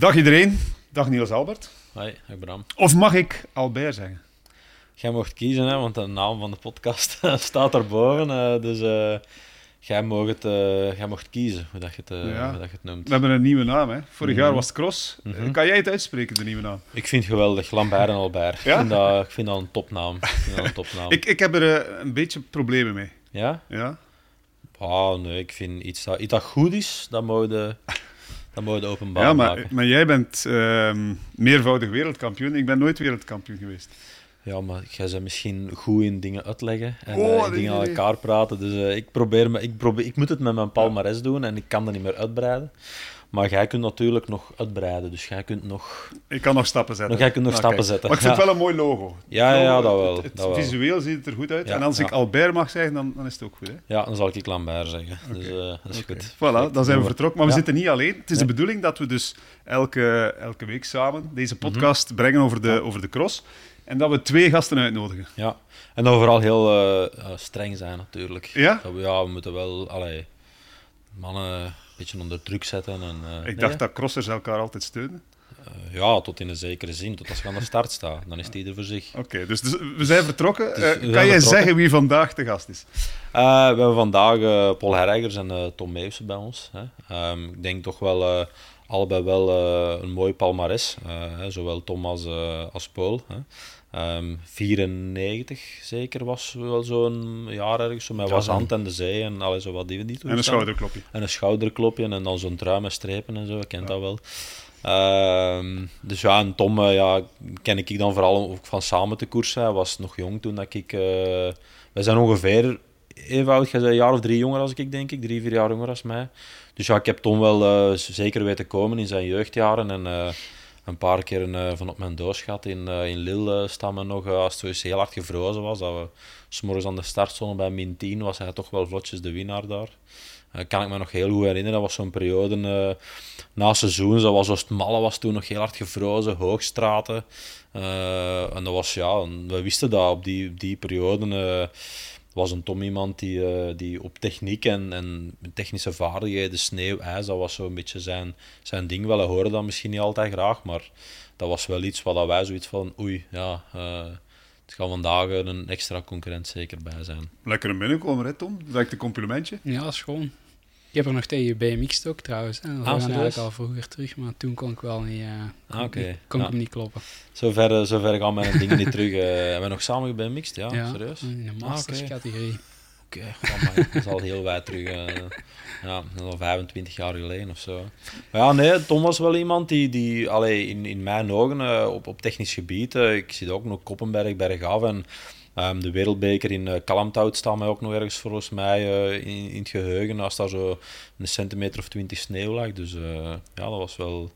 Dag iedereen. Dag Niels Albert. Hoi, ik Bram. Of mag ik Albert zeggen? Jij mocht kiezen, hè, want de naam van de podcast staat daarboven. Uh, dus uh, jij, mocht, uh, jij mocht kiezen hoe, dat je, het, ja. hoe dat je het noemt. We hebben een nieuwe naam. Hè. Vorig jaar mhm. was het Cross. Mm -hmm. Kan jij het uitspreken, de nieuwe naam? Ik vind het geweldig. Lambert en Albert. Ja? Ik, vind dat, ik vind dat een topnaam. Ik, dat een topnaam. ik, ik heb er een beetje problemen mee. Ja? Ja. Oh, nee, ik vind iets dat, iets dat goed is, dat mogen dat mogen openbaar ja, maar, maken. maar jij bent uh, meervoudig wereldkampioen. Ik ben nooit wereldkampioen geweest. Ja, maar jij bent misschien goed in dingen uitleggen en oh, uh, dingen aan elkaar praten. Dus uh, ik, probeer me, ik, probeer, ik moet het met mijn palmares doen en ik kan dat niet meer uitbreiden. Maar jij kunt natuurlijk nog uitbreiden, dus jij kunt nog... Ik kan nog stappen zetten. Nog, jij kunt nog nou, stappen zetten. Maar ik vind het wel een mooi logo. Ja, ja, dat wel. Het, dat visueel ziet het er goed uit. en als ik Albert mag zeggen, dan, dan is het ook goed. Hè? Ja, dan zal ik Lambert zeggen. Dus uh, dat is goed. Voilà, dan zijn we vertrokken. Maar we zitten niet alleen. Het is de bedoeling dat we dus elke, elke week samen deze mhm. podcast brengen over de, over de cross. En dat we twee gasten uitnodigen. Ja, en dat we vooral heel uh, streng zijn natuurlijk. Ja? Dat we, ja, we moeten wel... Allee, mannen beetje onder druk zetten. En, uh, ik dacht dat crossers elkaar altijd steunen. Uh, ja, tot in een zekere zin. Tot als je aan de start staat. Dan is het ieder voor zich. Oké, dus, dus, we zijn vertrokken. Dus uh, kan jij zeggen wie vandaag de gast is? we hebben vandaag Paul Herreigers en Tom Meeuwse bij ons. Hè. Um, ik denk toch wel allebei wel een mooi palmares. zowel Tom als, als Paul. Hè. Um, ehm, 94 zeker was wel zo'n jaar ergens. Zo met was hand en de zee en alles zo wat die niet En een schouderklopje. En een schouderklopje en dan zo'n trui met strepen en zo. Ik ken dat wel. Um, dus ja, en Tom uh, ja, ken ik dan vooral ook van samen te koersen. Hij was nog jong toen dat ik... Uh, wij zijn ongeveer even oud, een jaar of drie jonger als ik, denk ik. Drie, vier jaar jonger als mij. Dus ja, ik heb Tom wel uh, zeker weten komen in zijn jeugdjaren. En een paar keer uh, van op mijn doos gehad. In, uh, in Lille staan we nog, uh, als het heel hard gevrozen was, dat we s'morgens aan de startzone bij min 10 was hij toch wel vlotjes de winnaar daar. kan ik me nog heel goed herinneren. Dat was zo'n periode na seizoen, zoals het Malle was toen nog heel hard gevrozen, hoogstraten. en dat was, ja, we wisten dat op die, die periode was een Tom iemand die, uh, die op techniek en, en technische vaardigheden, sneeuw, ijs, dat was zo'n beetje zijn, zijn ding. Wel, horen dat misschien niet altijd graag, maar dat was wel iets wat wij zoiets van, oei, ja, uh, het gaat vandaag een extra concurrent zeker bij zijn. Lekker een binnenkomen, hè Tom? Direct een complimentje. Ja, gewoon. Ik heb er nog tegen BMX ook trouwens. Hè. Dat ah, eigenlijk al vroeger terug, maar toen kon ik wel niet, uh, ah, okay. kon ja. ik niet kloppen. Zover, zover gaan mijn dingen niet terug. Uh, hebben we nog samen BMX'd? Ja, ja serieus? in de masterscategorie. Oké, okay. dat is al heel wijd terug. Uh, ja, al 25 jaar geleden of zo. Maar ja, nee, Tom was wel iemand die, die allee, in, in mijn ogen op, op technisch gebied, ik zie ook nog Koppenberg, Bergaf en Um, de wereldbeker in uh, Kalmthout staat mij ook nog ergens volgens mij uh, in, in, het geheugen. Als daar zo een centimeter of twintig sneeuw lag. Dus uh, ja, dat was wel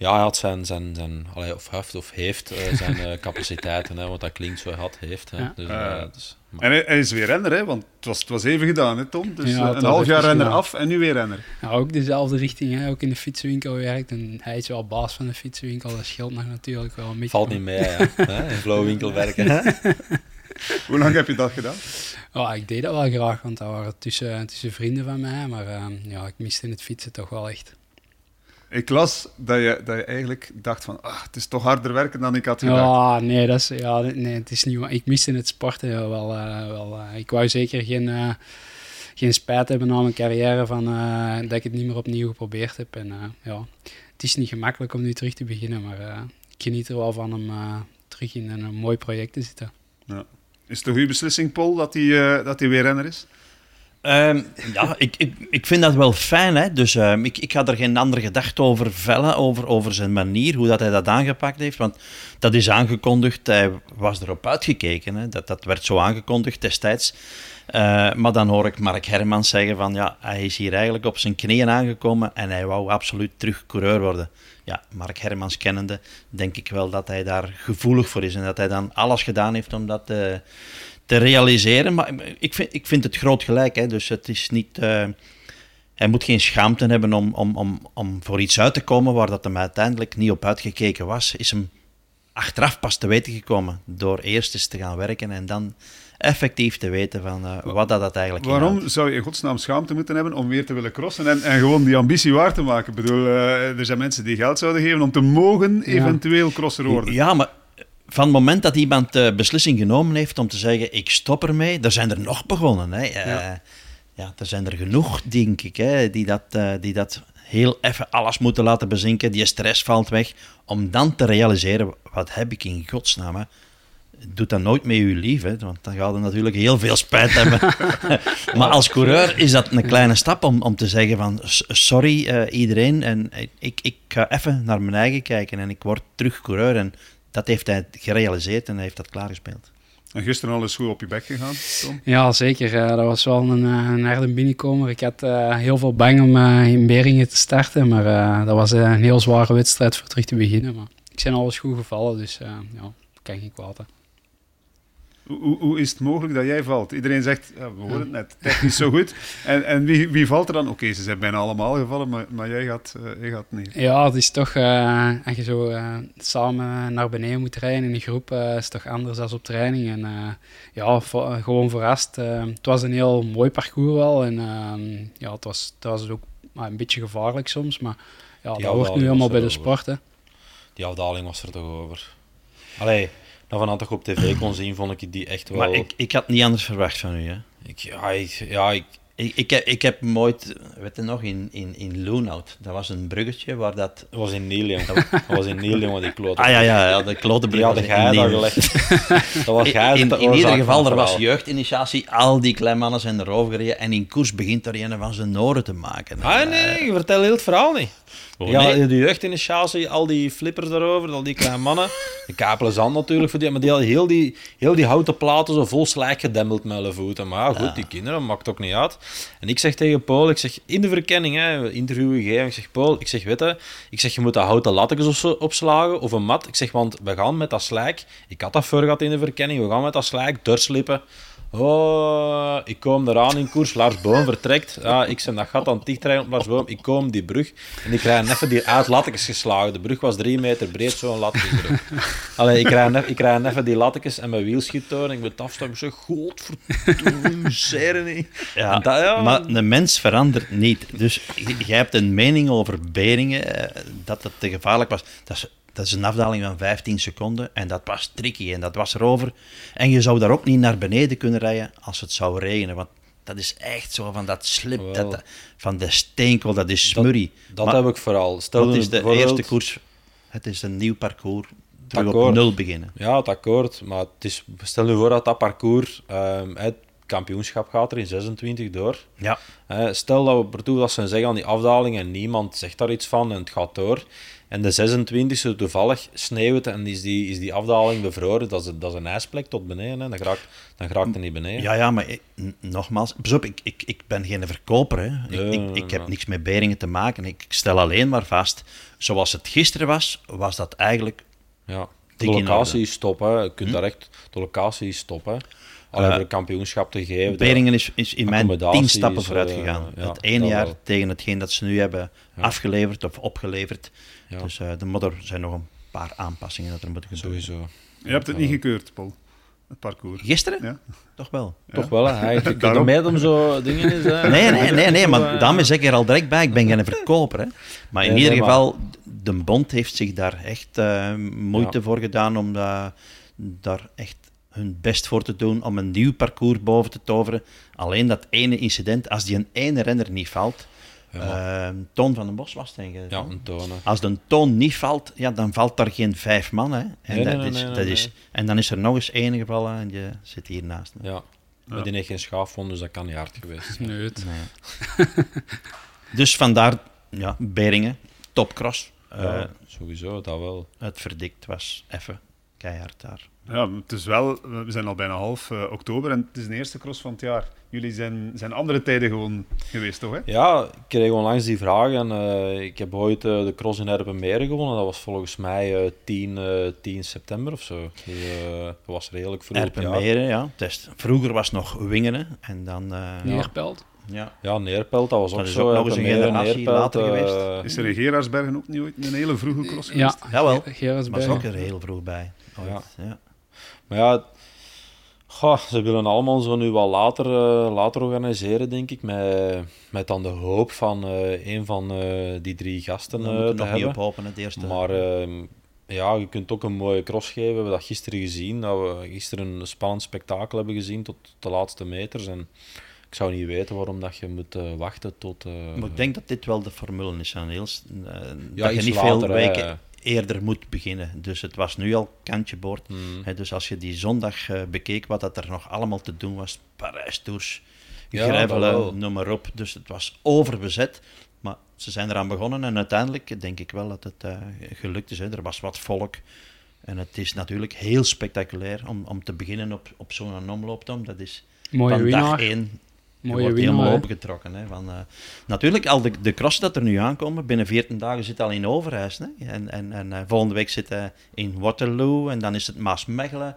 ja, hij had zijn, zijn, zijn allee, of heeft of heeft uh, zijn uh, capaciteiten, hè, want dat klinkt zo had, heeft. Hè. Ja. Dus, uh, dus, en hij, hij, is weer renner, hè, want het was, het was even gedaan, hè, Tom? Dus ja, een half jaar renner af en nu weer renner. Ja, ook dezelfde richting, hè, ook in de fietsenwinkel werkt. En hij is wel baas van de fietsenwinkel, dat scheelt nog natuurlijk wel een beetje. Valt niet mee, hè, in flowwinkel werken. Hoe lang heb je dat gedaan? Oh, ik deed dat wel graag, want dat waren tussen, tussen vrienden van mij. Maar ehm, ja, ik miste het fietsen toch wel echt. Ik las dat je, dat je eigenlijk dacht van, ah, het is toch harder werken dan ik had gedacht. Ja, nee, dat is, ja, nee het is niet... Ik miste het sporten wel. Uh, wel uh, ik wou zeker geen, uh, geen spijt hebben aan mijn carrière van, dat ik het niet meer opnieuw geprobeerd heb. En ja, het is niet gemakkelijk om nu terug te beginnen, maar ik geniet er wel van om terug in een, mooi project te zitten. Ja. Is het een goede beslissing, Paul, dat hij, dat hij weer renner is? Um, ja, ik, ik, ik vind dat wel fijn. Hè? Dus um, ik, ik ga er geen andere gedachte over vellen, over, over zijn manier, hoe dat hij dat aangepakt heeft. Want dat is aangekondigd, hij was erop uitgekeken. Hè? Dat, dat werd zo aangekondigd destijds. Uh, maar dan hoor ik Mark Hermans zeggen van ja, hij is hier eigenlijk op zijn knieën aangekomen en hij wou absoluut terug coureur worden. Ja, Mark Hermans kennende, denk ik wel dat hij daar gevoelig voor is en dat hij dan alles gedaan heeft om dat... Uh, te realiseren. Maar ik vind, ik vind het groot gelijk. Hè. Dus het is niet. Uh, hij moet geen schaamte hebben om, om, om, om voor iets uit te komen waar dat hem uiteindelijk niet op uitgekeken was. Is hem achteraf pas te weten gekomen door eerst eens te gaan werken en dan effectief te weten van eh, wat dat, dat eigenlijk Waarom inhoudt. zou je in godsnaam schaamte moeten hebben om weer te willen crossen en, en gewoon die ambitie waar te maken? Ik bedoel, eh, er zijn mensen die geld zouden geven om te mogen eventueel crosser worden. Ja, maar van het moment dat iemand de beslissing genomen heeft om te zeggen, ik stop ermee, er zijn er nog begonnen. Hè. Eh, Ja. ja. er zijn er genoeg, denk ik, hè, die, dat, eh, die dat heel even alles moeten laten bezinken. Die stress valt weg, om dan te realiseren, wat heb ik in godsnaam, hè. Doe dat nooit met je lief, hè, want dan gaat er natuurlijk heel veel spijt hebben. maar als coureur is dat een kleine stap om, om te zeggen van "S- sorry eh, iedereen, en ik, ik ga even naar mijn eigen kijken en ik word terug coureur. En dat heeft hij gerealiseerd en hij heeft dat klaargespeeld. En gisteren al eens goed op je bek gegaan, Tom? Ja, zeker. Eh, dat was wel een, eh, een harde binnenkomer. Ik had eh, heel veel bang om eh, in Beringen te starten, maar eh, dat was een heel zware wedstrijd voor terug te beginnen. Maar ik ben alles goed gevallen, dus eh, ja, kan geen kwaad. hè. Hoe, hoe, is het mogelijk dat jij valt? Iedereen zegt, ja, we horen het net, technisch zo goed. En, en wie, wie valt er dan? Oké, ze zijn bijna allemaal gevallen, maar, maar jij, gaat, eh, jij gaat niet. Ja, het is toch, eh, als je zo eh, samen naar beneden moet rijden in een groep, eh, is het toch anders dan op training. En eh, ja, vo- gewoon verrast. Eh, het was een heel mooi parcours wel. En ehm, ja, het was, het was ook maar een beetje gevaarlijk soms, maar ja, Die dat hoort nu helemaal bij de sport. Hè. Die afdaling was er toch over. Allee, nou vanuit ik op tv kon zien, vond ik die echt wel... Maar ik, ik had niet anders verwacht van u. Hè. ik, ja, ik, ja, ik, Ik, ik, heb, ik heb hem ooit, weet je nog, in, in, in Loonhout. Dat was een bruggetje waar dat... dat was in Niel, jong. Dat was in Niel, jongen, die klote. Ah ja, ja, ja de klote Die brug had was jij in daar gelegd. dat was In, jij in, de in ieder geval, van er was jeugdinitiatie. Al die kleinmannen zijn erover gereden. En in koers begint er een van zijn oren te maken. Ah nee, eh, je vertelt heel het verhaal niet. Ja, nee. de jeugdinitiatie, al die flippers daarover, al die kleine mannen. De kapelen zand natuurlijk, voor die, maar die hadden heel die, heel die houten platen zo vol slijk gedemmeld met hun voeten. Maar ja, goed, die kinderen, maakt ook niet uit. En ik zeg tegen Paul, ik zeg, in de verkenning, hè, interview gegeven, ik zeg, Paul, ik zeg, weet je, ik zeg, je moet dat houten lattekens zo opslagen, of een mat. Ik zeg, want we gaan met dat slijk, ik had dat voor gehad in de verkenning, we gaan met dat slijk doorslippen. Oh, ik kom eraan in koers. Lars Boom vertrekt. Ja, ik ben dat gat aan het dichtrijden op Lars Boom. Ik kom die brug en ik krijg even die uit lattekens geslagen. De brug was drie meter breed, zo'n lattekensbrug. Allee, ik krijg, nef- ik krijg even die lattekens en mijn wiel schiet door en ik moet afstappen. Ik zeg, godverdomme, zeer niet. Ja, En dat- ja. maar een mens verandert niet. Dus jij hebt een mening over Beringen, eh, dat het te gevaarlijk was. Dat is, dat is een afdaling van 15 seconden en dat was tricky en dat was erover. En je zou daar ook niet naar beneden kunnen rijden als het zou regenen, want dat is echt zo van dat slip, dat, van de steenkool, dat is smurrie. Dat Maar heb ik vooral. Stel het nu is de eerste koers, het is een nieuw parcours, terug op nul beginnen. Ja, het akkoord. Maar het is, stel nu voor dat dat parcours, ehm, het kampioenschap gaat er in 26 door. Ja, Hè, stel dat we partout dat ze zeggen aan die afdaling en niemand zegt daar iets van en het gaat door. En de 26e toevallig sneeuwt en is die, is die afdaling bevroren. Dat is, dat is een ijsplek tot beneden. Hè. Dan raakt dan raakt het niet beneden. Ja, ja, maar ik- n- nogmaals, pas op, ik, ik, ik ben geen verkoper. Hè. Ik, ik, heb niks met Beringen te maken. Ik stel alleen maar vast, zoals het gisteren was, was dat eigenlijk... Ja. De locatie. Hm? is top. Hè. Je kunt daar echt, de locatie is top. Hè. Alleen Eh, voor kampioenschap te geven. Beringen is, is in mijn tien stappen vooruit eh, gegaan. ja, het ene jaar wel. tegen hetgeen dat ze nu hebben afgeleverd of opgeleverd. Ja. Dus eh de modder zijn nog een paar aanpassingen dat er moeten gebeuren. Sowieso. Je hebt het niet gekeurd, Paul, het parcours. Gisteren? Ja. Toch wel. Toch wel, hè. Je kunt Daarom. om zo dingen is. Hè. Nee, nee, nee, nee, maar Eh, daarmee zeg ik er al direct bij, ik ben geen verkoper. Hè. Maar in Nee, ieder nee, maar- geval, de bond heeft zich daar echt eh, moeite voor gedaan om da- daar echt hun best voor te doen om een nieuw parcours boven te toveren. Alleen dat ene incident, als die een ene renner niet valt, Ja. eh, Toon van den Bos was denk ik. Ja, een. Als de toon niet valt, ja, dan valt daar geen vijf man. Hè. En, Nee, dat nee, is, nee, dat nee. is, en dan is er nog eens één gevallen en je zit hier naast. me. Ja. Maar die heeft geen schaafwond, dus dat kan niet hard geweest zijn. Nee, het- Dus vandaar, ja, Beringen, topcross. Eh, sowieso, dat wel. Het verdikt was even keihard daar. Ja, het is wel, we zijn al bijna half eh, oktober en het is de eerste cross van het jaar. Jullie zijn, zijn andere tijden gewoon geweest, toch? Hè? Ja, ik kreeg onlangs die vraag en eh, ik heb ooit eh, de cross in Erpenmeren gewonnen. Dat was volgens mij eh 10, eh, 10 september of zo. Dus, eh, dat was redelijk vroeg het. Erpenmeren, ja. Het is- vroeger was nog Wingeren en dan... eh, Neerpelt. ja. Ja, Neerpelt, dat was ook Dat is zo. ook nog eens een generatie Neerpelt, later geweest. Is er in Gerardsbergen ook niet ooit een hele vroege cross Ja, geweest? Jawel. Ge- Gerardsberg. was ook er heel vroeg bij. Ja. Maar ja, Goh, ze willen allemaal zo nu wel later, eh, later organiseren, denk ik. Met, met dan de hoop van eh, een van eh, die drie gasten te nog niet hebben. op hopen, het eerste. Maar ehm, ja, je kunt ook een mooie cross geven. We hebben dat gisteren gezien. Dat we gisteren een spannend spektakel hebben gezien tot de laatste meters. En ik zou niet weten waarom dat je moet wachten tot... eh, Maar ik denk dat dit wel de formule is, aan Niels. Ja, dat je niet later, veel weken eerder moet beginnen. Dus het was nu al kantje boord. Hmm. Hè, dus als je die zondag eh, bekeek, wat dat er nog allemaal te doen was, Parijs-tours, Ja, wel. noem maar op. Dus het was overbezet. Maar ze zijn eraan begonnen en uiteindelijk denk ik wel dat het eh, gelukt is. Hè. Er was wat volk. En het is natuurlijk heel spectaculair om, om te beginnen op, op zo'n omlooptom. Dat is Mooie van winnaar. dag één je Mooie wordt winnaar. helemaal hè. opgetrokken. Hè, van, eh, natuurlijk, al de, de cross dat er nu aankomen, binnen 14 dagen zit al in Overijs. Hè, en en, en eh, volgende week zit hij in Waterloo en dan is het Maasmechelen.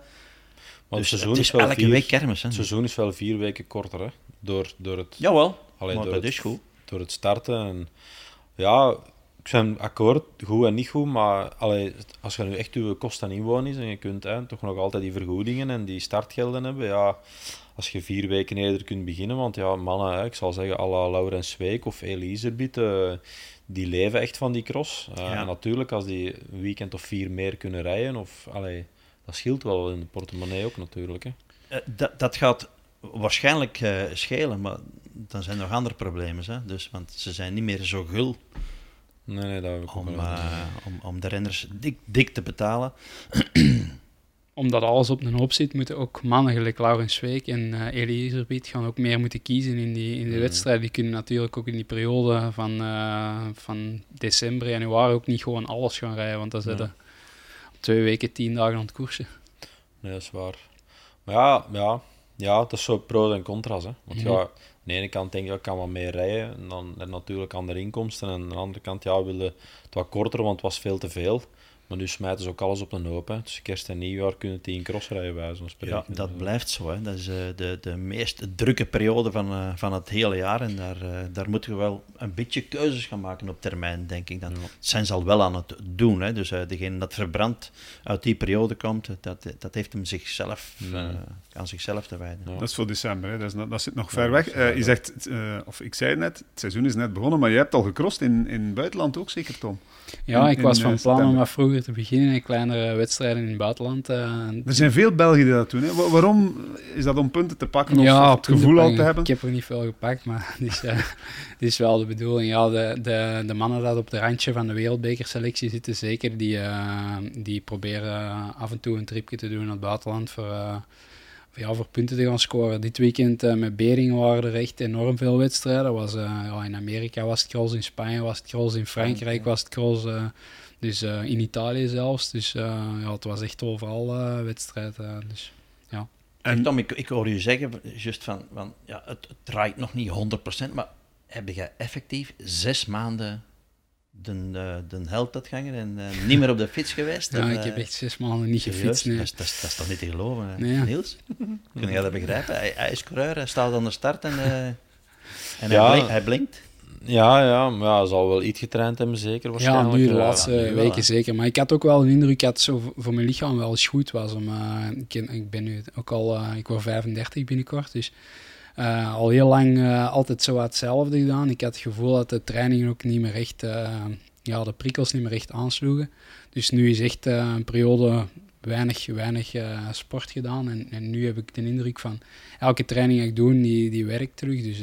Maar Dus het het seizoen is elke vier, week kermis. Hè. het seizoen is wel vier weken korter, hè. Door, door het... Jawel, maar door dat het- is goed. door het starten. En, ja, ik ben akkoord, goed en niet goed, maar allee, als je nu echt je kost en inwoon is en je kunt hè, toch nog altijd die vergoedingen en die startgelden hebben, ja, als je vier weken eerder kunt beginnen, want ja, mannen, hè, ik zal zeggen, à la Laurens Week of Elisabeth, eh die leven echt van die cross. Eh, Ja. En natuurlijk, als die een weekend of vier meer kunnen rijden, of, allee, dat scheelt wel in de portemonnee ook natuurlijk. Hè. Eh, dat, dat gaat waarschijnlijk schelen, maar dan zijn er nog andere problemen. Hè. Dus, want ze zijn niet meer zo gul Nee, nee, dat heb ik ook om, wel. eh, om, om de renners dik, dik te betalen. Omdat alles op een hoop zit, moeten ook mannen gelijk Laurens Week en eh Elisabeth gaan ook meer moeten kiezen in, die, in de Mhm. wedstrijden. Die kunnen natuurlijk ook in die periode van, eh, van december, januari ook niet gewoon alles gaan rijden, want dan zitten twee weken tien dagen aan het koersen. Nee, dat is waar. Maar ja, ja, ja dat is zo pro's en contra's. Hè. Want Mhm. ja, de ene kant denk je, ik kan wat meer rijden. En dan natuurlijk andere inkomsten. En aan de andere kant, ja, we wilden het wat korter, want het was veel te veel. Maar nu smijten ze ook alles op een hoop. Hè. Dus kerst en nieuwjaar kunnen tien cross rijden, bij zo'n Ja, spreken. dat blijft zo. Hè. Dat is eh, de, de meest drukke periode van, eh, van het hele jaar. En daar, eh, daar moeten we wel een beetje keuzes gaan maken op termijn, denk ik. Dan. Ja. Dat zijn ze al wel aan het doen. Hè. Dus eh, degene dat verbrand uit die periode komt, dat, dat heeft hem zichzelf, Ja. eh, aan zichzelf te wijden. Ja. Dat is voor december, hè. Dat, is, dat zit nog ver Ja, weg. Eh, je zegt, eh, of ik zei het net, het seizoen is net begonnen, maar je hebt al gecrossed in, in het buitenland ook zeker, Tom? Ja, ik was van eh, plan om wat vroeger te beginnen in kleinere wedstrijden in het buitenland. eh, Er zijn veel Belgen die dat doen. Hè. Wa- waarom is dat om punten te pakken of, ja, of het gevoel al te hebben? Ik heb er niet veel gepakt, maar het is, eh, is wel de bedoeling. Ja, de, de, de mannen dat op de randje van de wereldbekerselectie zitten, zeker, die, die proberen af en toe een tripje te doen naar het buitenland voor, voor, ja, voor punten te gaan scoren. Dit weekend eh, met Beringen waren er echt enorm veel wedstrijden. Was, eh, ja, in Amerika was het cross, in Spanje was het cross, in Frankrijk was het cross. eh, dus eh, in Italië zelfs. Dus eh, ja, het was echt overal eh wedstrijd. eh, dus. En En Tom, ik, ik hoor je zeggen, juist van, van ja, het, het draait nog niet 100%, maar heb je effectief zes maanden de, eh, de held dat gangen en eh, niet meer op de fiets geweest? Ja, En, ik eh, heb echt zes maanden niet gefietst. nee. Dat, is, dat, is, dat is toch niet te geloven? Nee, ja. Niels? Kun jij dat begrijpen? Hij, hij is coureur, hij staat aan de start en, eh, en Ja. hij, blinkt, hij blinkt. Ja, ja, maar ja, hij zal wel iets getraind hebben, zeker Ja, waarschijnlijk. nu de Ja, laatste nu weken zeker. Maar ik had ook wel een indruk dat het zo voor- mijn lichaam wel eens goed was. Eh, ik, ik ben nu ook al, eh, ik word 35 binnenkort, dus eh, al heel lang eh, altijd zo hetzelfde gedaan. Ik had het gevoel dat de trainingen ook niet meer echt, eh, ja, de prikkels niet meer echt aansloegen. Dus nu is echt een periode weinig, weinig sport gedaan. En, en nu heb ik de indruk van elke training die ik doe, die, die werkt terug. Dus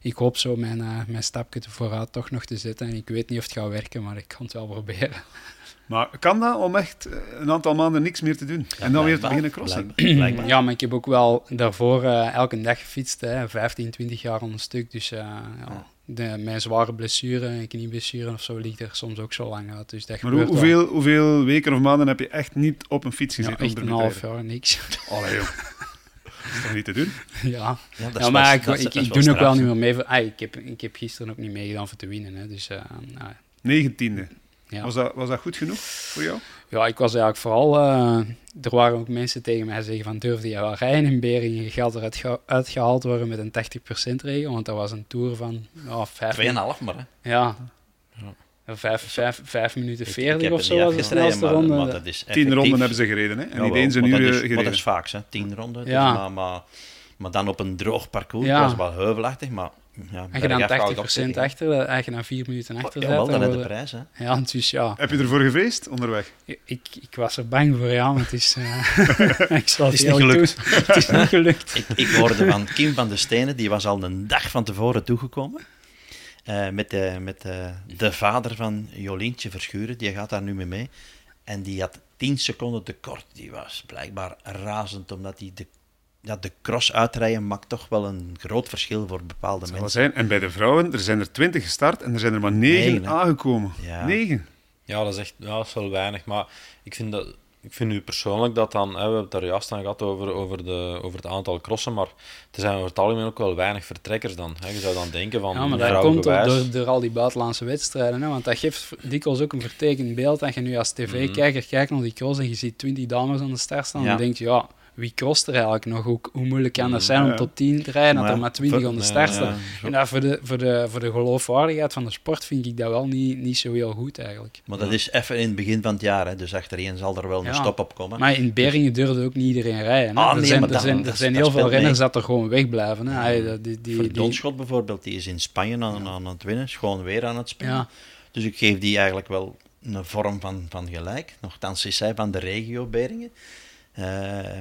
ik hoop zo mijn, mijn stapje vooruit toch nog te zetten. En ik weet niet of het gaat werken, maar ik kan het wel proberen. Maar kan dat om echt eh, een aantal maanden niks meer te doen? en dan weer te blijkbaar, beginnen crossen? blijk- blijkbaar. Ja, maar ik heb ook wel daarvoor eh, elke dag gefietst, hè, 15, 20 jaar aan een stuk. Dus eh, ja, de, mijn zware blessure, knieblessure of zo, ligt er soms ook zo lang uit. Dus dat Maar hoe- gebeurt wel. hoeveel, hoeveel weken of maanden heb je echt niet op een fiets Ja, gezeten? echt om een half jaar, niks. Allee, joh. Dat is toch niet te doen? ja. Ja, ja, maar ik, ik, doe ook wel niet meer mee. Ah, ik, heb, ik heb gisteren ook niet meegedaan voor te winnen. Hè, dus, eh, nou, Negentiende. Ja. Was, dat, was dat goed genoeg voor jou? Ja, ik was eigenlijk vooral... eh, er waren ook mensen tegen mij zeggen van... Durfde je wel rijden in Beringen? Je gaat eruit ge- uitgehaald worden met een 80% regel. Want dat was een tour van... Ja, vijf... 2,5 maar, hè. Ja. vijf, vijf, vijf minuten Ik- ik veertig heb of het zo was de snelste maar- ronde. maar dat is Tien effectief. ronden hebben ze gereden, hè? En niet eens een maar uur dat is, gereden. Maar dat is vaak, hè. tien ronden. Ja. Dus maar, maar, maar dan op een droog parcours. Ja. Was wel heuvelachtig, maar... Ja, Als je dan bergaf houdt 80% op zich, hè. achter, als je dan vier minuten achter Ja, wel, dan de prijs, hè. Ja, dus ja. Heb je ervoor gevreesd onderweg? Ik, ik was er bang voor, ja, maar het is... eh, ik zal Het is niet doen. Het is niet gelukt. Ik, ik hoorde van Kim van de Stenen, die was al een dag van tevoren toegekomen. Eh, met de, met de, de vader van Jolientje Verschuren, die gaat daar nu mee mee. En die had 10 seconden tekort. Die was blijkbaar razend, omdat hij de, ja, de cross uitrijden maakt toch wel een groot verschil voor bepaalde mensen. zijn. En bij de vrouwen, er zijn er twintig gestart en er zijn er maar negen aangekomen. Ja. Negen. Ja, dat is echt ja, dat is wel weinig. Maar ik vind, dat, ik vind nu persoonlijk dat dan... Hè, we hebben het daar juist aan gehad over, over, de, over het aantal crossen, maar er zijn over het algemeen ook wel weinig vertrekkers dan. Hè. Je zou dan denken van... Ja, maar dat komt door, gewijs- door, door al die buitenlandse wedstrijden. Hè? Want dat geeft dikwijls ook een vertekend beeld. Dat je nu als tv-kijker kijkt naar die cross en je ziet 20 dames aan de start staan. Ja. Dan denk je, ja, wie crost er eigenlijk nog? Hoe, hoe moeilijk kan dat zijn om ja. tot 10 te rijden, dat Maar er maar 20 voor- aan de start ja, staan? En dat voor, de, voor, de, voor de geloofwaardigheid van de sport vind ik dat wel niet, niet zo heel goed eigenlijk. Maar dat is even in het begin van het jaar, hè, dus achterin zal er wel een Ja. stop op komen. Maar in Beringen durfde ook niet iedereen rijden. Hè? Ah, er nee, zijn, maar er dat- zijn, dat- er zijn dat heel veel mee. renners dat er gewoon wegblijven. Hè? Dat- die, die, die, Verdonschot bijvoorbeeld, die is in Spanje aan, aan het winnen, is gewoon weer aan het spelen. ja, Dus ik geef die eigenlijk wel een vorm van, van gelijk. Nochtans is zij van de regio Beringen. Eh,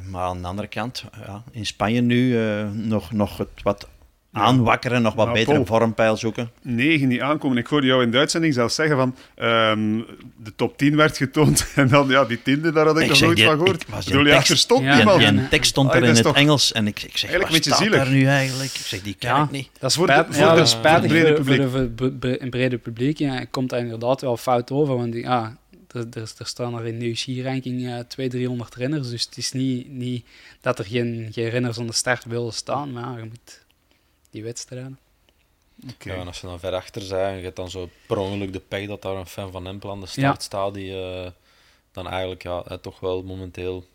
maar aan de andere kant, ja, in Spanje nu eh, nog, nog het wat aanwakkeren, nog wat betere Paul- vormpeil zoeken. Negen die aankomen. Ik hoorde jou in de uitzending zelfs zeggen van ehm, de top 10 werd getoond en dan ja, die tiende, daar had ik, Ik nog zeg, nooit van gehoord. ik bedoel, ja, tekst- Ja, niemand. Die en- een tekst stond Ah, er in het toch Engels en ik, ik zeg, eigenlijk wat staat daar nu eigenlijk? Ik zeg, die ken Ja. ik niet. Dat is Voor de- voor ja, de- brede voor, voor, publiek. voor het brede publiek. Ja, komt dat inderdaad wel fout over. Want die, ja, er, er, er staan er in de UCI-ranking uh, 200, 300 renners. Dus het is niet, niet dat er geen, geen renners aan de start willen staan. Maar ja, je moet die wedstrijden. Oké. Ja, en als ze dan ver achter zijn, en je hebt dan zo per ongeluk de pech dat daar een fan van Empel aan de start Ja. staat, die eh, dan eigenlijk ja, eh, toch wel momenteel,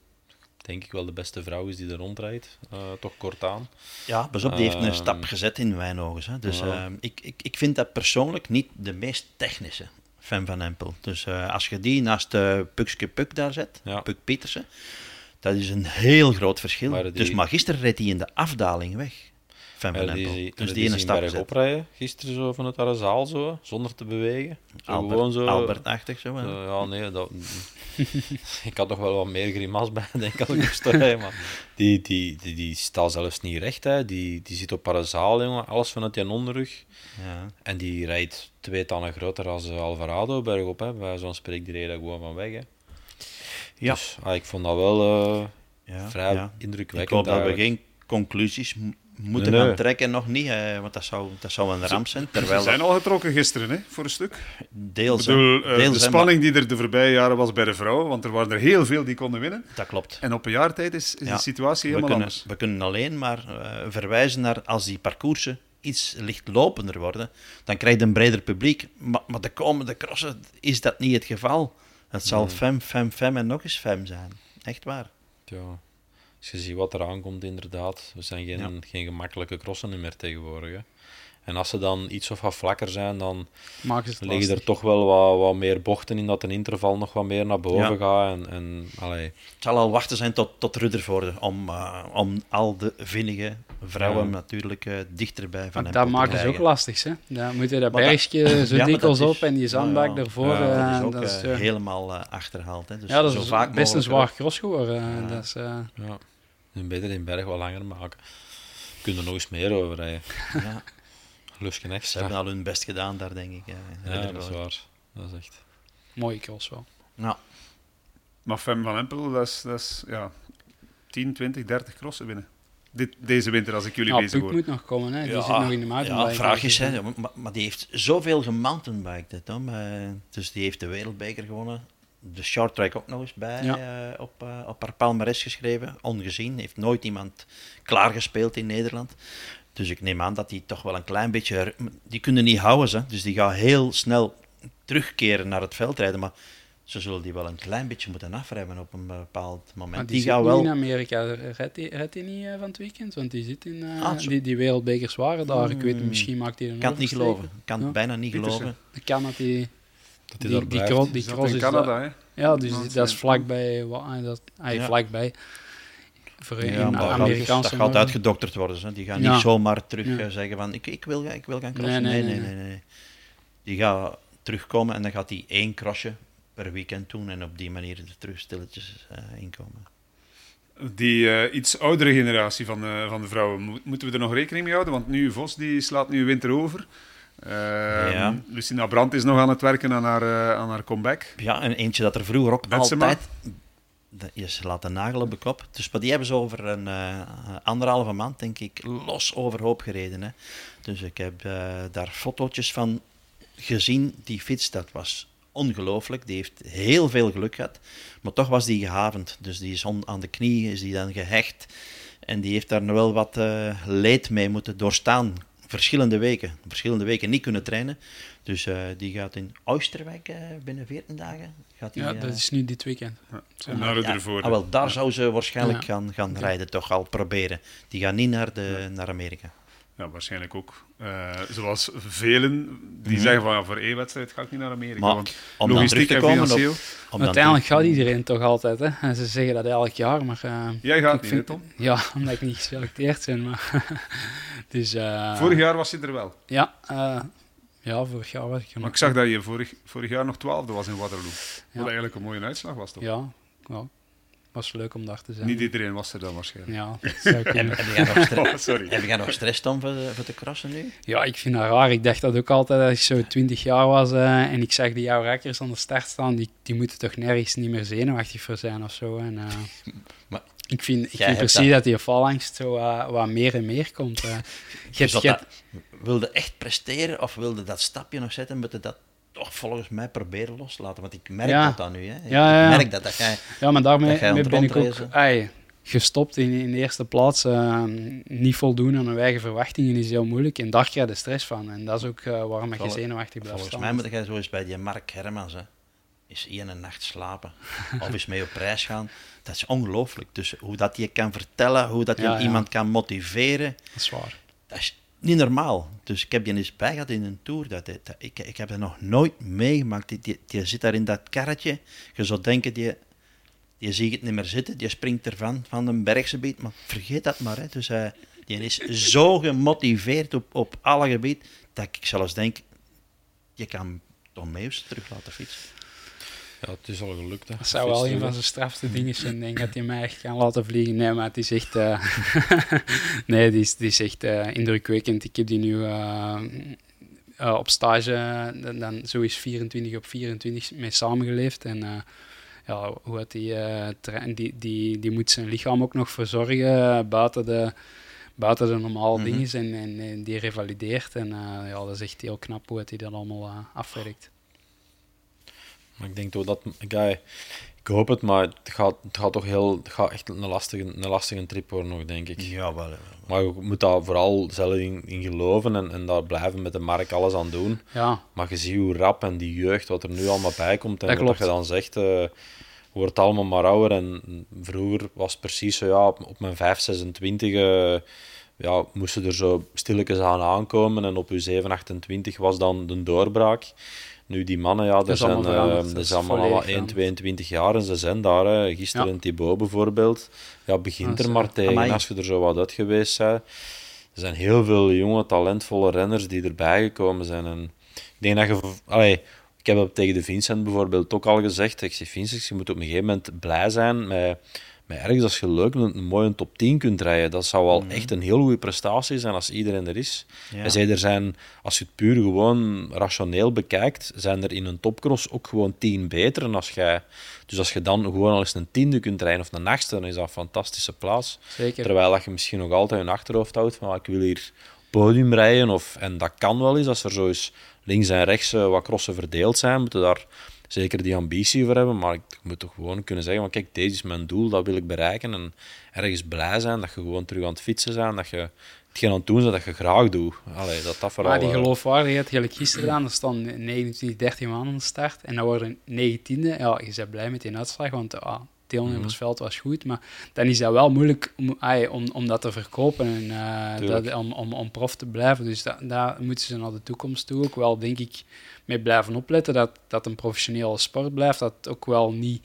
denk ik wel, de beste vrouw is die er rondrijdt. eh, toch kort aan. Ja, pas op, die heeft een Ehm, stap gezet in mijn ogen. Hè. Dus ja. ehm, ik, ik, ik vind dat persoonlijk niet de meest technische fan van Empel. Dus eh, als je die naast uh, Pukske Puk daar zet, Ja. Puk Pietersen, dat is een heel groot verschil. Die- Dus maar gisteren reed hij in de afdaling weg, fan van Ja, die, Empel. die, Dus die, die in een zien stap oprijden, gisteren zo vanuit haar zaal, zo, zonder te bewegen. Zo Albert, gewoon zo, Albert-achtig zo. ja, nee, dat, ik had toch wel wat meer grimas bij, denk ik, als ik moest rijden, maar die, die, die, die staat zelfs niet recht, hè. Die, die zit op haar zaal, jongen, alles vanuit die onderrug. Ja. En die rijdt twee tannen groter als eh, Alvarado bergop, hè. Bij zo'n spreek die gewoon van weg, hè. Ja. Dus ah, ik vond dat wel eh, Ja, vrij ja. indrukwekkend Ik hoop dat we geen conclusies moeten Nee, gaan trekken, nog niet, eh, want dat zou, dat zou een ramp zijn. Ze Terwijl zijn dat al getrokken gisteren, hè, voor een stuk. deels, Ik bedoel, hè, eh, deels de spanning die er de voorbije jaren was bij de vrouwen, want er waren er heel veel die konden winnen. dat klopt. En op een jaar tijd is, is Ja. de situatie We helemaal kunnen, anders. we kunnen alleen maar eh, verwijzen naar als die parcoursen iets lichtlopender worden, dan krijg je een breder publiek. Maar, maar de komende crossen is dat niet het geval. Het zal Nee. fem, fem, fem en nog eens fem zijn. Echt waar. Ja. Als je ziet wat er aankomt, inderdaad. We zijn geen, Ja. geen gemakkelijke crossen meer tegenwoordig. Hè. En als ze dan iets of wat vlakker zijn, dan liggen er toch wel wat, wat meer bochten in, dat een interval nog wat meer naar boven Ja. gaat. En, en, allee, Het zal al wachten zijn tot, tot Ruddervoorde om, eh, om al de vinnige vrouwen Ja. natuurlijk eh, dichterbij van Maar hem dat te maken ze ook lastig, hè. Dan moet je dat Maar dat- bergje zo Ja, dikwijls op is- en die zandbak Ja, daarvoor. ja, eh, Dat is ook dat is, helemaal eh, achterhaald. Hè. Dus ja, dat zo is vaak best een zwaar cross geworden. eh, Ja. Dat is, eh, ja. Beter in berg wat langer maken. Kunnen er nog eens meer over rijden. eh, Ja, ze hebben al hun best gedaan daar, denk ik. eh, Ja, dat is waar. Dat is echt... mooie cross wel. Nou, Maar Fem van Empel, dat is, dat is ja, 10, 20, 30 crossen winnen. Dit, deze winter, als ik jullie Ja, bezig Puk hoor. moet nog komen, hè. Die Ja, zit nog in de mountainbike. Ja, vraag is, hè, maar, maar die heeft zoveel gemountainbiked. Hè, Tom. Eh, dus die heeft de wereldbeker gewonnen. De short track ook nog eens bij Ja. eh, op, eh, op haar palmarès geschreven. Ongezien. Heeft nooit iemand klaargespeeld in Nederland. Dus ik neem aan dat die toch wel een klein beetje... Die kunnen niet houden, ze. dus die gaan heel snel terugkeren naar het veld rijden. Maar ze zullen die wel een klein beetje moeten afremmen op een bepaald moment. Maar die, die gaan wel... in Amerika. Redt hij, hij niet eh, van het weekend? Want die zit in... eh, Ah, die, die wereldbekers waren daar. Ik weet Hmm. misschien maakt hij een kan het niet geloven. kan Ja. het bijna niet Pietersen. geloven. Het kan dat hij... Dat hij Die, die, die Die cross in is Canada, hè? Ja, dus dat is eh, vlakbij. Dat, ah, Ja. vlakbij. Voor Ja, in maar dat, Amerikaanse dat gaat uitgedokterd worden. Hè. Die gaan Ja. niet zomaar terug Ja. eh, zeggen van ik, ik, wil, ik wil gaan Nee, crossen. nee, Nee nee nee, nee, nee, Die gaat terugkomen en dan gaat hij één crossje per weekend doen en op die manier er terug stilletjes eh, inkomen. Die eh, iets oudere generatie van, eh, van de vrouwen, mo- moeten we er nog rekening mee houden? Want nu, Vos die slaat nu winter over. Ja. Lucinda Brandt is nog aan het werken aan haar, aan haar comeback. Ja, en eentje dat er vroeger ook Betsema. altijd... de- laat de nagel op de kop. Dus maar die hebben ze over een eh, anderhalve maand, denk ik, los overhoop gereden. Hè. Dus ik heb eh, daar fotootjes van gezien. Die fiets, dat was ongelooflijk. Die heeft heel veel geluk gehad. Maar toch was die gehavend. Dus die is aan de knie is die dan gehecht. En die heeft daar nog wel wat eh, leed mee moeten doorstaan. Verschillende weken. Verschillende weken niet kunnen trainen. Dus eh, die gaat in Oosterwijk eh, binnen 14 dagen. Gaat die, Ja, eh, dat is nu dit weekend. En naar ja, ervoor. ah, wel, daar zou ze waarschijnlijk Ja. gaan, gaan rijden, toch al proberen. Die gaan niet naar, de, naar Amerika. Ja, waarschijnlijk ook. Eh, zoals velen die Mhm. zeggen van ja, voor één wedstrijd ga ik niet naar Amerika. Maar want om dan terug logistiek te en komen op, om dan Uiteindelijk gaat iedereen toch altijd. Hè? En ze zeggen dat elk jaar, maar... eh, Jij gaat niet, vind- Tom? Ja, omdat ik niet geselecteerd ben. Maar dus, eh, Vorig jaar was je er wel. Ja, eh, ja, vorig jaar was ik er Maar ik zag dat je vorig, vorig jaar nog twaalfde was in Waterloo. Wat Ja. eigenlijk een mooie uitslag was, toch? Ja, ja, was leuk om daar te zijn. Niet iedereen was er dan waarschijnlijk. Ja, dat zou Heb, kunnen. heb jij nog stress, Oh, sorry. heb jij nog stress, Tom, voor, voor te crossen nu? Ja, ik vind dat raar. Ik dacht dat ook altijd als ik zo 20 jaar was eh, en ik zag die jouw rakkers aan de start staan, die, die moeten toch nergens niet meer zenuwachtig voor zijn of zo. En, eh, Maar ik vind, ik vind precies dat die faalangst zo eh, wat meer en meer komt. eh. je Dus hebt, dat je hebt- dat- wilde echt presteren of wilde dat stapje nog zetten, moet je dat toch volgens mij proberen loslaten. Want ik merk Ja. dat dan nu. Hè. Ik Ja, ja, merk dat, dat jij... Ja, maar daarmee ben ik ook ai, gestopt in, in de eerste plaats. eh, niet voldoen aan hun eigen verwachtingen is heel moeilijk. En daar krijg je de stress van. En dat is ook eh, waarom ik je Vol- zenuwachtig blijft Volgens mij moet jij zo eens bij die Mark Hermans, hè, eens één nacht slapen. of eens mee op reis gaan. Dat is ongelooflijk. Dus hoe dat je kan vertellen, hoe dat je iemand kan motiveren, Dat is waar. dat is niet normaal. Dus ik heb je eens bij gehad in een tour. Dat, ik, ik heb dat nog nooit meegemaakt. Die, die, zit daar in dat karretje. Je zou denken, die, die ziet het niet meer zitten. Die springt ervan, van een berggebied. Maar vergeet dat maar. Hè. Dus hij die is zo gemotiveerd op, op alle gebied, dat ik zelfs denk, je kan Tom Meus terug laten fietsen. Ja, het is al gelukt. Hè. Dat zou wel een van zijn strafste dingen zijn. Ik denk dat hij mij echt kan laten vliegen. Nee, maar het is echt... eh, nee, die is, die is echt eh, indrukwekkend. Ik heb die nu eh, op stage, dan, dan zo is 24 op 24 mee samengeleefd. En ja, hoe had die, die, die, die moet zijn lichaam ook nog verzorgen buiten de... Buiten de normale Mhm. dingen en, en, en die revalideert. En ja, dat is echt heel knap hoe hij dat allemaal afwerkt. Maar ik denk toch dat... Ik, ja, ik hoop het, maar het gaat, het gaat toch heel... Het gaat echt een lastige, een lastige trip worden nog, denk ik. Ja, wel. Maar je moet daar vooral zelf in, in geloven en, en daar blijven met de markt alles aan doen. Ja, Maar je ziet hoe rap en die jeugd wat er nu allemaal bij komt. En Dat wat je dan zegt, eh wordt allemaal maar ouder. En vroeger was het precies zo, ja, op, op mijn 5, 26 eh, ja, moesten er zo stilletjes aan aankomen. En op uw 7, 28 was dan de doorbraak. Nu, die mannen, ja, dat zijn, allemaal eh, allemaal allemaal volledig 1, 22 jaar en ze zijn daar. Hè. Gisteren Ja. Thibaut bijvoorbeeld. Ja, begint er maar eh, tegen amai. als je er zo wat uit geweest bent. Er zijn heel veel jonge, talentvolle renners die erbij gekomen zijn. En ik denk dat je... Allee, ik heb dat tegen de Vincent bijvoorbeeld ook al gezegd. Ik zeg, Vincent, je moet op een gegeven moment blij zijn met, met ergens als je leuk een, een mooie top 10 kunt rijden. Dat zou wel echt een heel goede prestatie zijn als iedereen er is. Ja. En zij er zijn, als je het puur gewoon rationeel bekijkt, zijn er in een topcross ook gewoon 10 beter dan als jij. Dus als je dan gewoon al eens een tiende kunt rijden of een achtste, dan is dat een fantastische plaats. zeker. Terwijl dat je misschien nog altijd in je achterhoofd houdt van ik wil hier podium rijden. Of, en dat kan wel eens, als er zo eens links en rechts eh, wat crossen verdeeld zijn, moeten daar zeker die ambitie voor hebben. Maar ik moet toch gewoon kunnen zeggen, van, kijk, deze is mijn doel, dat wil ik bereiken. En ergens blij zijn, dat je gewoon terug aan het fietsen bent, dat je hetgeen aan het doen bent dat je graag doet. Allee, dat dat vooral... Maar die eh, geloofwaardigheid, gelijk gisteren dan, er staan 29, 30 man aan de start en dan worden 19e. Ja, je bent blij met die uitslag, want ah, deelnemersveld was goed, maar dan is dat wel moeilijk om, ai, om, om dat te verkopen en eh, dat, om, om, om prof te blijven. Dus da- daar moeten ze naar de toekomst toe ook wel, denk ik, mee blijven opletten dat dat een professionele sport blijft, dat ook wel niet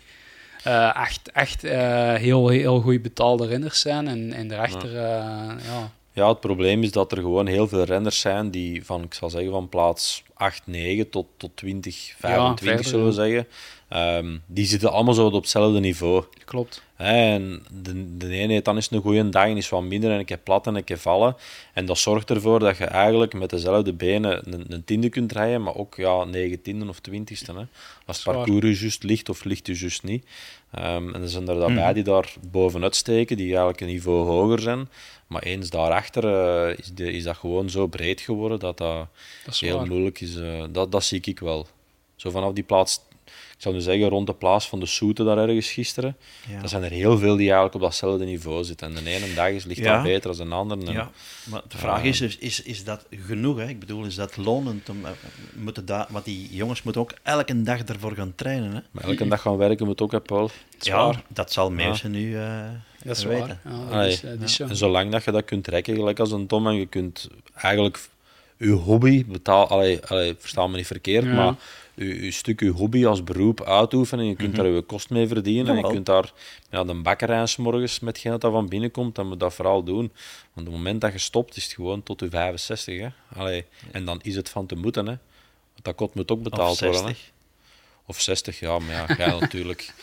eh, echt, echt eh, heel, heel goed betaalde renners zijn en, en daarachter, eh, ja, Ja, het probleem is dat er gewoon heel veel renners zijn die van, ik zal zeggen, van plaats 8, 9 tot, tot 20, 25 verder, zullen we ja. zeggen. Ehm, die zitten allemaal zo op hetzelfde niveau. klopt. En de, de ene heeft dan eens een goede dag en is wat minder en een keer plat en een keer vallen. En dat zorgt ervoor dat je eigenlijk met dezelfde benen een, een tiende kunt rijden, maar ook ja, negen tienden of twintigste. Hè. Als het parcours u juist ligt of ligt u juist niet. Ehm, en er zijn er daarbij die daar bovenuit steken, die eigenlijk een niveau hoger zijn. Maar eens daarachter eh, is, de, is dat gewoon zo breed geworden dat dat heel moeilijk is. eh, dat, dat zie ik wel. Zo vanaf die plaats, ik zou nu zeggen rond de plaats van de Soete daar ergens gisteren. Ja. Er zijn er heel veel die eigenlijk op datzelfde niveau zitten. En de ene dag is, ligt Ja. dat beter dan de andere. En, Ja, maar de vraag is, is, is, is dat genoeg? Hè? Ik bedoel, is dat lonend? Om, eh, moeten dat, want die jongens moeten ook elke dag ervoor gaan trainen. Hè? Maar elke dag gaan werken moet ook, hè, Paul. is Ja, dat zal Meeuwse nu eh, Dat is weten. waar. Ja, dat Allee, is, eh, dat is zo. En zolang dat je dat kunt trekken, gelijk als een Tom, en je kunt eigenlijk je hobby betaal, allee, allee, versta me niet verkeerd, Ja. maar je, stuk je hobby als beroep uitoefenen en je kunt daar je kost mee verdienen en je kunt daar ja, de bakkerij 's morgens met geen dat van binnenkomt, dan moet dat vooral doen. Want op het moment dat je stopt, is het gewoon tot je 65. Hè? Allee, en dan is het van te moeten. Hè? Want dat kot moet ook betaald worden. Hè? 60. Of 60, ja, maar ja, jij natuurlijk.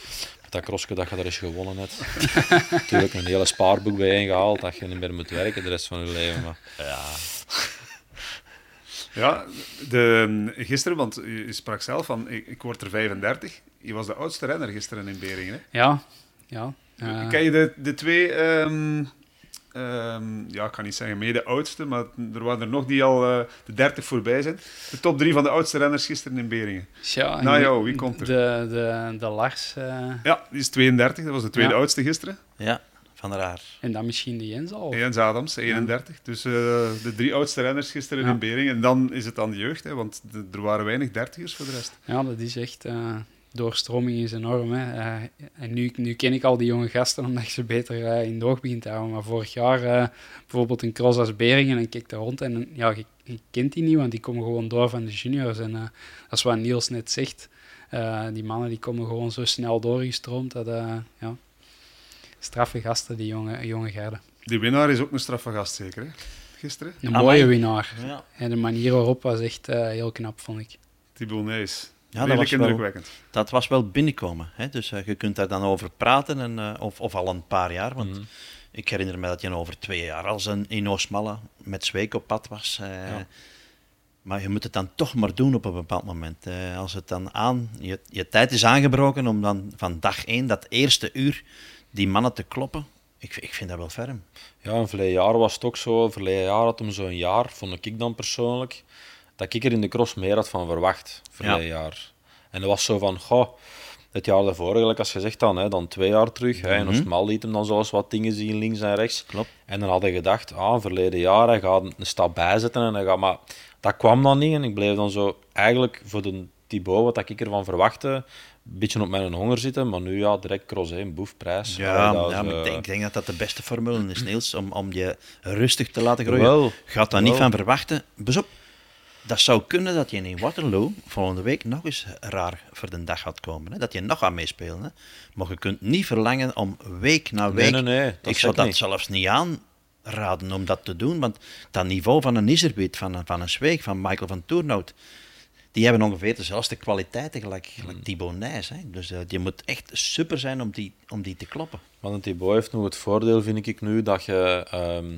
Met dat crossje dat je er eens gewonnen hebt. natuurlijk een hele spaarboek bijeengehaald dat je niet meer moet werken de rest van je leven. Maar Ja, de, gisteren, want je sprak zelf van, ik, ik word er 35. Je was de oudste renner gisteren in Beringen. Hè? Ja, ja. eh, Ken je de, de twee, ehm, ehm, ja, ik kan niet zeggen mede oudste, maar er waren er nog die al eh, de 30 voorbij zijn. De top drie van de oudste renners gisteren in Beringen. tja, en Nou, jou, wie komt er? De, de, de Lars eh, Ja, die is 32, dat was de tweede Ja. oudste gisteren. Ja, van raar. en dan misschien de Jens al. Jens Adams, 31. Dus eh, de drie oudste renners gisteren Ja. in Beringen. En dan is het aan de jeugd, hè, want de- er waren weinig dertigers voor de rest. Ja, dat is echt... eh doorstroming is enorm. Hè. Eh, en nu, nu ken ik al die jonge gasten omdat je ze beter eh, in de oog begint te houden. Maar vorig jaar eh, bijvoorbeeld een cross als Beringen en ik keek daar rond en ja, je, je kent die niet, want die komen gewoon door van de juniors. En eh, dat is wat Niels net zegt. Eh, die mannen die komen gewoon zo snel doorgestroomd. Dat, eh, ja, straffe gasten, die jonge, jonge garden. Die winnaar is ook een straffe gast, zeker, hè? Gisteren. Een Amai. mooie winnaar. Ja, En de manier waarop was echt eh, heel knap, vond ik. Thibaut Nijs. ja dat, was wel, indrukwekkend. dat was wel binnenkomen. Hè? Dus eh, je kunt daar dan over praten, en, eh, of, of al een paar jaar. Want Mhm. ik herinner me dat je over twee jaar als een in Oostmalle met Zweek op pad was. eh, Ja. Maar je moet het dan toch maar doen op een bepaald moment. Eh, als het dan aan, je, je tijd is aangebroken om dan van dag één, dat eerste uur, die mannen te kloppen. Ik, ik vind dat wel ferm. Ja, en verleden jaar was het ook zo. Verleden jaar had hem zo'n jaar, vond ik dan persoonlijk, dat ik er in de cross meer had van verwacht. Verleden jaar. En dat was zo van, goh, het jaar daarvoor, gelijk als je zegt dan, hè, dan twee jaar terug. Hè, en Mhm. Oostmal liet hem dan zoals wat dingen zien, links en rechts. Klopt. En dan had ik gedacht, ah, verleden jaar, hij gaat een stap bijzetten. En hij gaat, maar dat kwam dan niet. En ik bleef dan zo, eigenlijk voor de Thibaut, wat ik ervan verwachtte, een beetje op mijn honger zitten. Maar nu, ja, direct cross, een boefprijs. Ja, Allee, dat ja is, maar ik eh, denk, ik denk dat dat de beste formule is, Niels, om, om je rustig te laten groeien. Wel, Gaat daar niet van verwachten. Pas op, dat zou kunnen dat je in Waterloo volgende week nog eens raar voor de dag gaat komen. Hè? Dat je nog gaat meespelen. Hè? Maar je kunt niet verlangen om week na Nee, week... nee, nee. Dat ik zou dat niet. zelfs niet aanraden om dat te doen, want dat niveau van een Iserbiet, van een, van een Zweek, van Michael van Toernout, die hebben ongeveer dezelfde kwaliteiten gelijk, gelijk Hmm. Thibaut Nijs. Hè? Dus eh, je moet echt super zijn om die, om die te kloppen. Want een Thibaut heeft nog het voordeel, vind ik nu, dat je... ehm,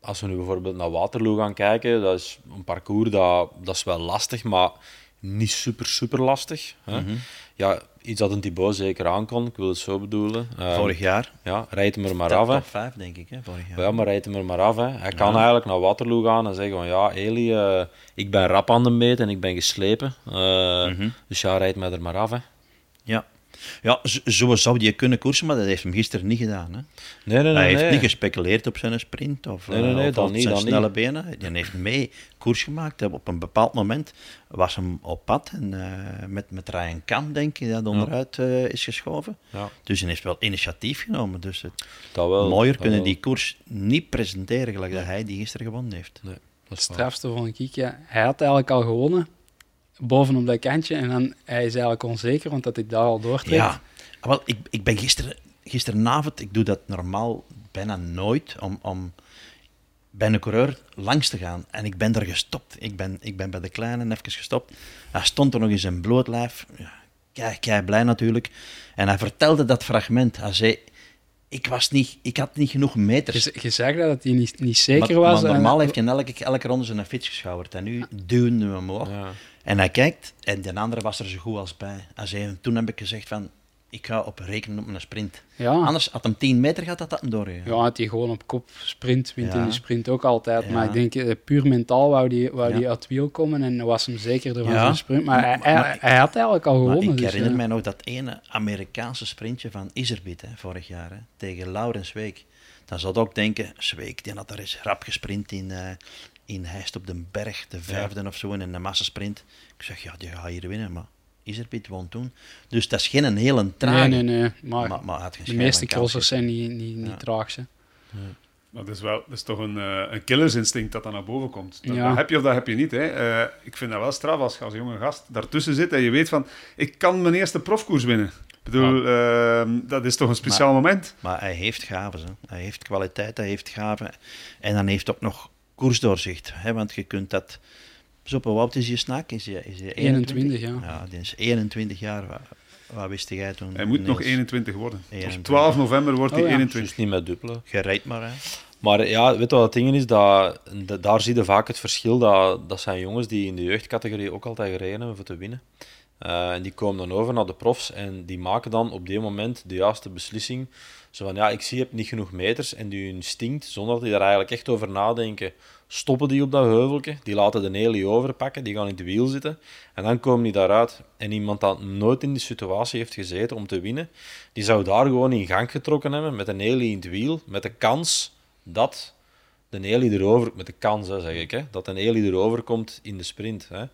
als we nu bijvoorbeeld naar Waterloo gaan kijken, dat is een parcours dat, dat is wel lastig, maar niet super, super lastig. Hè? Mhm. Ja, iets dat een Thibaut zeker aan kon, ik wil het zo bedoelen. Ehm, Vorig jaar. Ja, rijd hem er maar af. Top 5, denk ik, hè, vorig jaar. Ja, maar rijd hem er maar af. Hè. Hij kan eigenlijk naar Waterloo gaan en zeggen van ja, Eli, eh, ik ben rap aan de meet en ik ben geslepen. Eh, Mhm. Dus ja, rijd mij er maar af. Hè. Ja. Ja, zo, zo zou die kunnen koersen, maar dat heeft hem gisteren niet gedaan. Hè? Nee, nee, nee. Hij heeft nee. niet gespeculeerd op zijn sprint of, Nee, nee, eh, nee, of dan op niet, zijn dan snelle niet. benen. Hij heeft mee koers gemaakt. Op een bepaald moment was hem op pad en eh, met, met Ryan Kam, denk ik, dat onderuit eh, is geschoven. Ja, Dus hij heeft wel initiatief genomen. Dus het, dat wel. mooier dat kunnen wel. die koers niet presenteren gelijk dat hij die gisteren gewonnen heeft. Nee, dat Het is strafste vond ik, ja, hij had eigenlijk al gewonnen, bovenop dat kantje, en dan hij is eigenlijk onzeker, want dat hij daar al doortrekt. Ja, Ah, wel, ik, ik ben gisteren, gisteravond, ik doe dat normaal bijna nooit, om, om bij een coureur langs te gaan. En ik ben er gestopt. Ik ben, ik ben bij de kleine even gestopt. Hij stond er nog in zijn bloot lijf. Ja, blij natuurlijk. En hij vertelde dat fragment. Hij zei, ik, was niet, ik had niet genoeg meters. Je, je zag dat hij niet, niet zeker maar, was. maar en- normaal heeft hij elke, elke ronde zijn fiets geschouwerd. En nu duwde we hem omhoog. Ja. En hij kijkt, en de andere was er zo goed als bij. Zei, toen heb ik gezegd van, ik ga op rekenen op een sprint. ja, Anders had hem 10 meter gehad, dat dat hem doorgegaan. ja, had hij gewoon op kop sprint, wint Ja. in de sprint ook altijd. Maar ik denk, eh, puur mentaal wou die, wou die uit het wiel komen en was hem zekerder van Ja. zijn sprint. Maar, hij, Maar- maar- hij, hij had eigenlijk al gewonnen. ik dus, herinner mij nog dat ene Amerikaanse sprintje van Iserbiet hè, vorig jaar hè, tegen Laurens Week. Dan zou ook denken, Zweek die had daar eens rap gesprint in, eh in Heist op den Berg, de vijfde of zo, in een massasprint. Ik zeg, ja, die gaat hier winnen, maar Iserbiet won toen. Dus dat is geen een hele trage. Nee, nee, nee. Maar, Maar, de meeste crossers zijn niet, niet, niet Ja. traag. hè. Maar dat is, wel, dat is toch een, eh, een killersinstinct dat dan naar boven komt. Dat, Ja. dat heb je of dat heb je niet. Hè. Eh, ik vind dat wel straf als je als jonge gast daartussen zit en je weet van, ik kan mijn eerste profkoers winnen. Ik bedoel, ehm, dat is toch een speciaal moment. Maar hij heeft gaven. Hè. Hij heeft kwaliteit, hij heeft gaven. En dan heeft ook nog koersdoorzicht. Hè, want je kunt dat... Zo, hoe oud is je snaak? Is je, is je 21, ja. Ja, die is 21 jaar. Wat, wat wist jij toen? Hij moet nog Niels? 21 worden. Op 21. 12 november wordt hij Oh ja. 21. Dus niet met dubbelen. Je rijdt maar, hè. Maar ja, weet je wat het ding is? Dat, dat- daar zie je vaak het verschil. Dat, dat zijn jongens die in de jeugdcategorie ook altijd gereden hebben voor te winnen. Eh, en die komen dan over naar de profs en die maken dan op die moment de juiste beslissing. Zo van, ja, ik zie, je hebt niet genoeg meters. En die instinct, zonder dat die daar eigenlijk echt over nadenken, stoppen die op dat heuveltje. Die laten de Nelly overpakken, die gaan in het wiel zitten. En dan komen die daaruit. En iemand dat nooit in die situatie heeft gezeten om te winnen, die zou daar gewoon in gang getrokken hebben met een Nelly in het wiel, met de kans dat de Nelly erover, met de kans hè, zeg ik, hè, dat een Nelly erover komt in de sprint. Hè.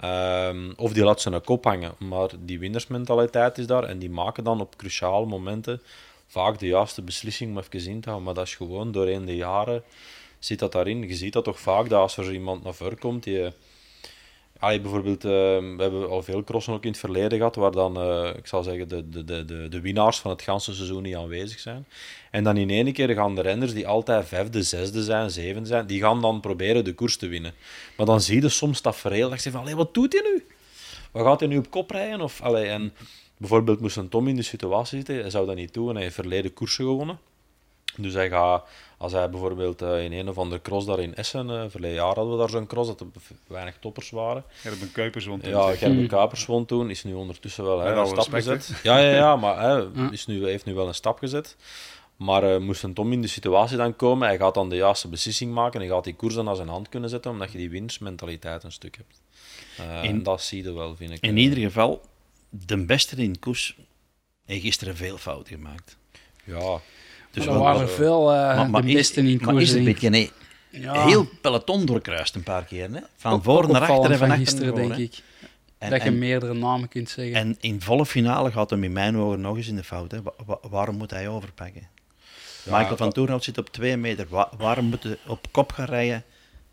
Ehm, of die laat zijn kop hangen. Maar die winnersmentaliteit is daar en die maken dan op cruciale momenten vaak de juiste beslissing om even in te houden. Maar dat is gewoon doorheen de jaren zit dat daarin. Je ziet dat toch vaak dat als er iemand naar voren komt die. Allee, bijvoorbeeld, eh, we hebben al veel crossen ook in het verleden gehad, waar dan, eh, ik zal zeggen, de, de, de, de, winnaars van het ganse seizoen niet aanwezig zijn. En dan in één keer gaan de renners die altijd vijfde, zesde zijn, zevende zijn, die gaan dan proberen de koers te winnen. Maar dan zie je soms dat verhaal, dat je van, allee, wat doet hij nu? Wat gaat hij nu op kop rijden? Of, allee, en bijvoorbeeld moest een Tom in de situatie zitten, hij zou dat niet doen en hij heeft verleden koersen gewonnen. Dus hij gaat, als hij bijvoorbeeld eh, in een of andere cross daar in Essen, eh verleden jaar hadden we daar zo'n cross, dat er weinig toppers waren. Gerben Kuipers won toen. Ja. Gerben Kuipers won toen, is nu ondertussen wel hè, een stap respect, gezet. Ja, ja, ja, maar hè, is nu, heeft nu wel een stap gezet. Maar eh, moest een Tom in de situatie dan komen, hij gaat dan de juiste beslissing maken en hij gaat die koers dan naar zijn hand kunnen zetten, omdat je die winstmentaliteit een stuk hebt. Eh, In- en dat zie je wel, vind ik. In ieder geval, de beste in de koers heeft gisteren veel fouten gemaakt. Ja, Dus Maar er waren veel eh de is- beste in maar koers. is een denk ik. beetje nee, Ja. heel peloton doorkruist een paar keer. Hè? Van Ook- voor ook naar achter en van van achter naar gisteren, denk ik. En, dat je en, meerdere namen kunt zeggen. en in volle finale gaat hem in mijn ogen nog eens in de fout. Hè? Wa- wa- waarom moet hij overpakken? Ja, Michael van Toorhout zit op twee meter. Wa- waarom moet hij op kop gaan rijden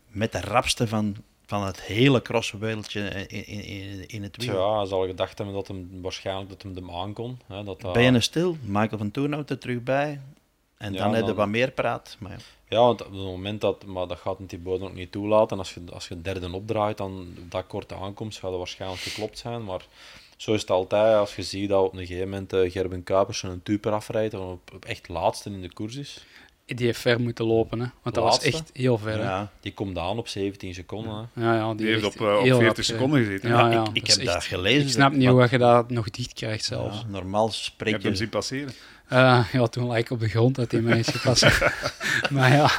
met de rapste van, van het hele crosswereldje in, in, in, het wiel? ja, hij zal gedacht hebben dat hem waarschijnlijk dat hem hem aankon. Hè, dat dat- Ben je stil? Michael van Toorhout er terug bij. En Ja, dan heb je dan- wat meer praat. Maar ja. Ja, want op het moment dat, maar dat gaat die bodem ook niet toelaten. Als je, als je derde opdraait, dan dat korte aankomst gaat het waarschijnlijk geklopt zijn. Maar zo is het altijd. Als je ziet dat op een gegeven moment eh, Gerben Kuipers een tuper afrijdt en op, op echt laatste in de koers is. Die heeft ver moeten lopen, hè. want dat was echt heel ver. hè. Ja. Die komt aan op 17 seconden. Hè. Ja, ja, Die heeft op, eh, op heel 40 rap, eh, seconden gezeten. Ja, ik- ja, ik dat heb dat echt- gelezen, Ik snap niet hoe je dat nog dicht krijgt zelfs. Ja, normaal Ik spreek heb hem je... zien passeren. Eh, ja, toen lag ik op de grond dat hij mij is gepasseerd. maar ja,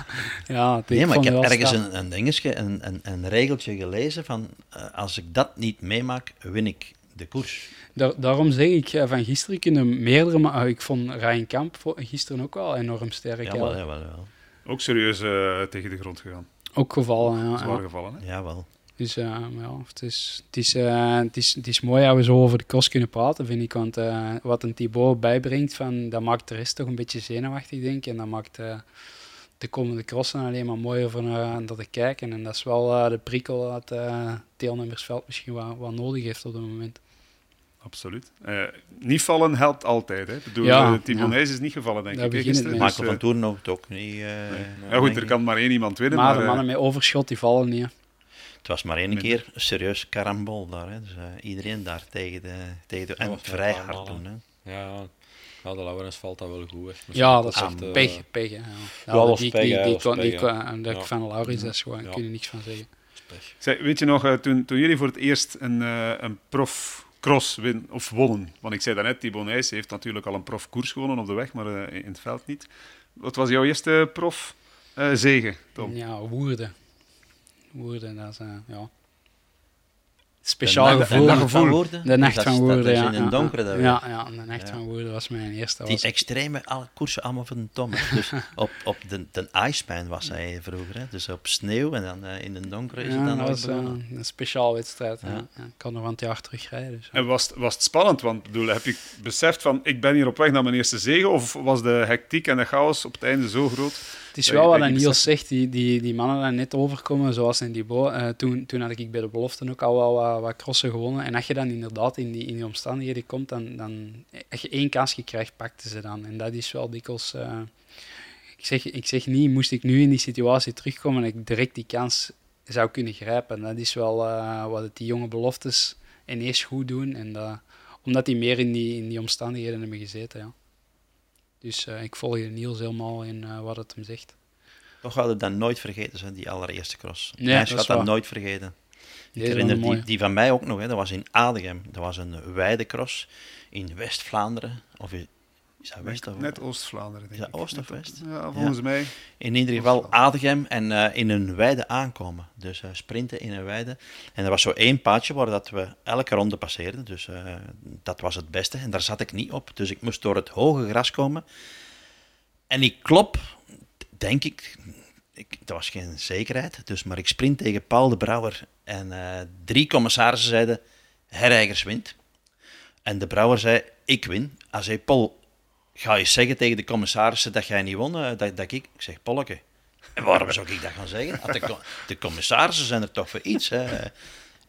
ja Nee, maar ik heb ergens een, een dingetje, een, een, een regeltje gelezen van eh, als ik dat niet meemaak, win ik de koers. Daar, daarom zeg ik, van gisteren kunnen meerdere... Maar ik vond Ryan Kamp gisteren ook wel enorm sterk. Ja. jawel, jawel. Ook serieus eh, tegen de grond gegaan. Ook gevallen, ja. Zwaar ja. gevallen, hè? Jawel. Dus eh, ja, het is, het, is, eh, het, is, het is mooi dat we zo over de cross kunnen praten, vind ik. Want eh, wat een Thibaut bijbrengt, van, dat maakt de rest toch een beetje zenuwachtig, denk ik. En dat maakt eh, de komende crossen alleen maar mooier van uh, naar te kijken. En dat is wel eh, de prikkel dat eh het deelnemersveld misschien wat, wat nodig heeft op het moment. Absoluut. Eh, niet vallen helpt altijd. Hè. Bedoel, Ja, eh, ja. Is niet gevallen, denk Daar ik. gisteren. Dus, Michael van Toeren ook, niet. eh, ja, goed, er kan maar één iemand winnen. Maar Maar, de mannen met overschot, die vallen niet. hè. Het was maar één Minder. keer een serieus karambol daar. Hè. Dus eh, iedereen daar tegen de... Tegen de en vrij hard doen. Hè. Ja, ja de Laurens valt dat wel goed. Hè. Ja, dat is echt, pech, pech. hè, Ja. Ja, dat was die, pech, die, die, die, Ja. van Laurens, gewoon, Ja. kun je niks van zeggen. pech. Zeg, weet je nog, eh, toen, toen jullie voor het eerst een, eh, een profcross win, of wonnen, want ik zei daarnet, Thibaut Nijs heeft natuurlijk al een profkoers gewonnen op de weg, maar eh, in het veld niet. Wat was jouw eerste prof eh, zegen, Tom? Ja, Woerden. Woerden, dat is, eh, ja... Speciaal gevoel. De nacht van gevoel. Woerden. De nacht van is ja. in een ja, donkere dat ja, ja, de nacht Ja. van Woerden was mijn eerste. Die Was, extreme alle koersen allemaal van de Thomas. Dus op, op de, de Iceman was hij vroeger. Hè. Dus op sneeuw en dan eh, in de donkere is ja, het dan dat was eh, een speciaal wedstrijd. Ja. Ja. Ja, ik kan nog van het jaar terugrijden. Dus, En was, het- was het spannend? Want bedoel, heb je beseft van, ik ben hier op weg naar mijn eerste zegen? Of was de hectiek en de chaos op het einde zo groot? Het is wel wat Niels zegt, die, die, die mannen daar net overkomen, zoals in die bo eh, toen, toen had ik bij de belofte ook al wel wat, wat crossen gewonnen. En als je dan inderdaad in die, in die omstandigheden komt, dan, dan als je één kansje krijgt, pakten ze dan. En dat is wel dikwijls... eh, ik, zeg, ik zeg niet, moest ik nu in die situatie terugkomen en ik direct die kans zou kunnen grijpen. Dat is wel eh, wat het die jonge beloftes ineens goed doen. En dat, omdat die meer in die, in die omstandigheden hebben gezeten, ja. Dus eh, ik volg Niels helemaal in eh, wat het hem zegt. Toch hadden we dat nooit vergeten, zijn die allereerste cross. Nee, gaat is dat nooit vergeten. Ik Deze herinner die, die van mij ook nog, hè. dat was in Adegem. Dat was een weidecross in West-Vlaanderen. Of is dat West of Net Oost-Vlaanderen, denk Is dat ik. Oost of Net- West? Ja, volgens mij. In ieder geval Adegem en eh, in een weide aankomen. Dus eh, sprinten in een weide. En er was zo één paadje waar dat we elke ronde passeerden. Dus eh, dat was het beste. En daar zat ik niet op. Dus ik moest door het hoge gras komen. En ik klop, denk ik, ik dat was geen zekerheid. Dus, maar ik sprint tegen Paul de Brouwer. En drie commissarissen zeiden, Herreigers wint. En de Brouwer zei, ik win. Hij zei, Paul, ga je zeggen tegen de commissarissen dat jij niet won, eh, dat, dat ik... Ik zeg, Polleke, en waarom zou ik dat gaan zeggen? Want De, de commissarissen zijn er toch voor iets. Hè?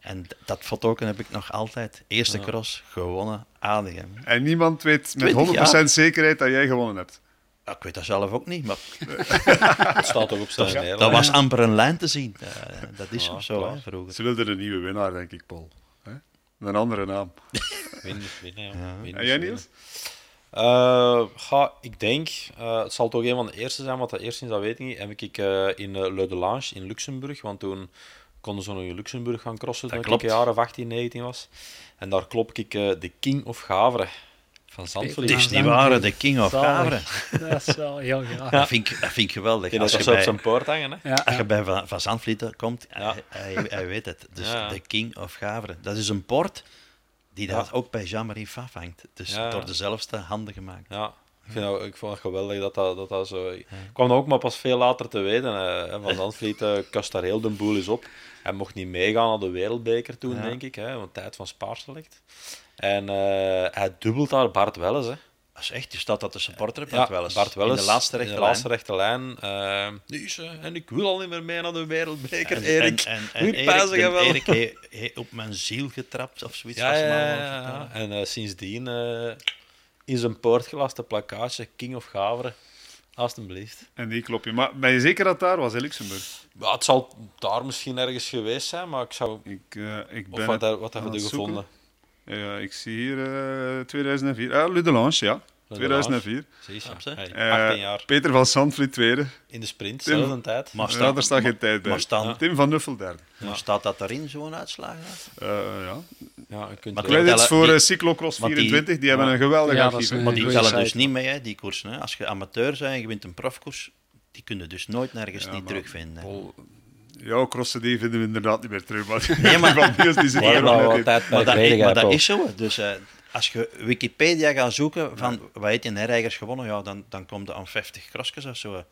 En dat foto heb ik nog altijd. Eerste cross, gewonnen, Adegem. En niemand weet met 20 100% zekerheid dat jij gewonnen hebt. Ja, ik weet dat zelf ook niet, maar Het staat toch op zijn mail. dat was amper een lijn te zien. Eh, dat is zo, hè, vroeger. Ze wilden een nieuwe winnaar, denk ik, Paul. Hè? Een andere naam. Winnen, winnen, ja. Ja. Winnen, En jij, winnen. Eh, ga, ik denk, eh, het zal toch een van de eerste zijn, want de eerste is, dat weet ik niet, heb ik eh, in uh, Le Delange in Luxemburg, want toen konden ze nog in Luxemburg gaan crossen toen Dat ik een klopt. jaar of 18, 19 was. En daar klop ik eh, de King of Gavre van Zandvoort. Het is Ja, niet waar, de King of Zalig. Gavre. Dat is wel heel graag. Dat, vind ik, dat vind ik geweldig. Die Als dat je, op bij, zijn poort hangen. Hè? Ja, als je ja. bij Van, van Zandvliet komt, Ja. hij, hij, hij weet het. Dus Ja. de King of Gavre. Dat is een port die dat ook bij Jean-Marie Faf hangt. Dus door dezelfde handen gemaakt. Ja, ik, vind dat, ik vond het geweldig dat dat, dat, dat zo... Ik kwam dat ook maar pas veel later te weten. eh, Van Zandvliet eh kast daar heel de boel is op. Hij mocht niet meegaan naar de wereldbeker toen, denk ik. Hè, want tijd van Spaarselect. En eh, hij dubbelt daar Bart Welles. Hè. Dat is echt, je staat dat de supporter Ja, Bart Welles. Bart Welles. In de laatste rechte de laatste rechte lijn. eh, dus, eh, en ik wil al niet meer mee naar de wereldbeker, En, Erik. en, en, en Erik, wel? Op mijn ziel getrapt of zoiets. Ja, was ja, ja. En eh, sindsdien eh, in zijn poortgelaste plakkaatje King of Gavre. Alsjeblieft. En die klop je. Maar ben je zeker dat daar was in Luxemburg? Ja, het zal daar misschien ergens geweest zijn, maar ik zou... Ik, ik Of ben wat, het daar- wat aan hebben we gevonden? Ja, ik zie hier eh 2004. Ah, Le Delange, ja. Le 2004. Zie je? Snap je? Hey, Eh, 18 jaar. Peter van Zandvliet, tweede. In de sprint, Tim- zelfde tijd. Maar, Ja, staat, daar staat geen tijd bij. maar, staan, Tim van Nuffel, derde. maar staat dat erin, zo'n uitslag? Eh, ja. Ja, je kunt Maar Credits voor die- eh, Cyclocross want die- 24, die, hebben ja. een geweldig Ja, dat archief. Maar die tellen dus niet mee, hè, die koersen. Hè. Als je amateur bent en je wint een profkoers, die kun je dus nooit nergens Ja, niet maar terugvinden. Ja, crossen die vinden we inderdaad niet meer terug. Maar Nee, maar- van Niels, die zit Maar wat Maar bij dat, maar dat is zo. Dus eh, als je Wikipedia gaat zoeken van wat heeft in herreigers gewonnen, ja, dan, dan komt er aan 50 crossjes of zo.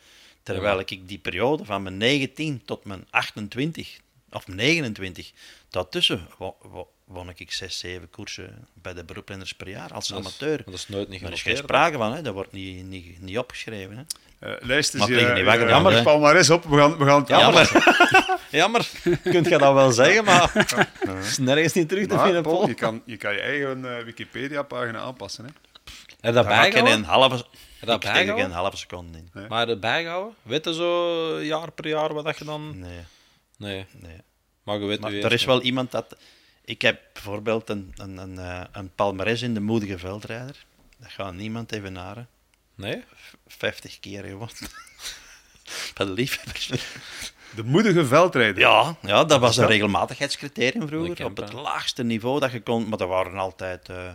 Terwijl ik die periode van mijn 19 tot mijn 28 of 29, daartussen wo- wo- won ik 6, 7 koersen bij de beroeprenners per jaar als Dat is- amateur. Dat is nooit niet Daar is geen sprake van, hè. dat wordt niet, niet, niet opgeschreven. Hè. Eh, lijst is Mag hier, eh, eh, jammer, palmarès op. We gaan, we gaan het Jammer. Jammer. Kunt je dat wel zeggen, maar het is nergens niet terug te vinden, Paul, je, kan, je kan je eigen eh, Wikipedia-pagina aanpassen. Hè? Heb je dat bijgehouden? een halve, dat ik geen halve seconde in. Nee. Maar het bijgehouden? Weet je zo jaar per jaar wat dat je dan... Nee, Nee, nee. maar je weet Maar nu er is wel iemand dat. Ik heb bijvoorbeeld een, een, een, eh, een palmarès in de moedige veldrijder. Dat gaat niemand evenaren. Nee? 50 keer gewonnen. Bij de liefhebbers. De moedige veldrijder. Ja, ja, dat was een regelmatigheidscriterium vroeger. Op het laagste niveau dat je kon. Maar er waren altijd eh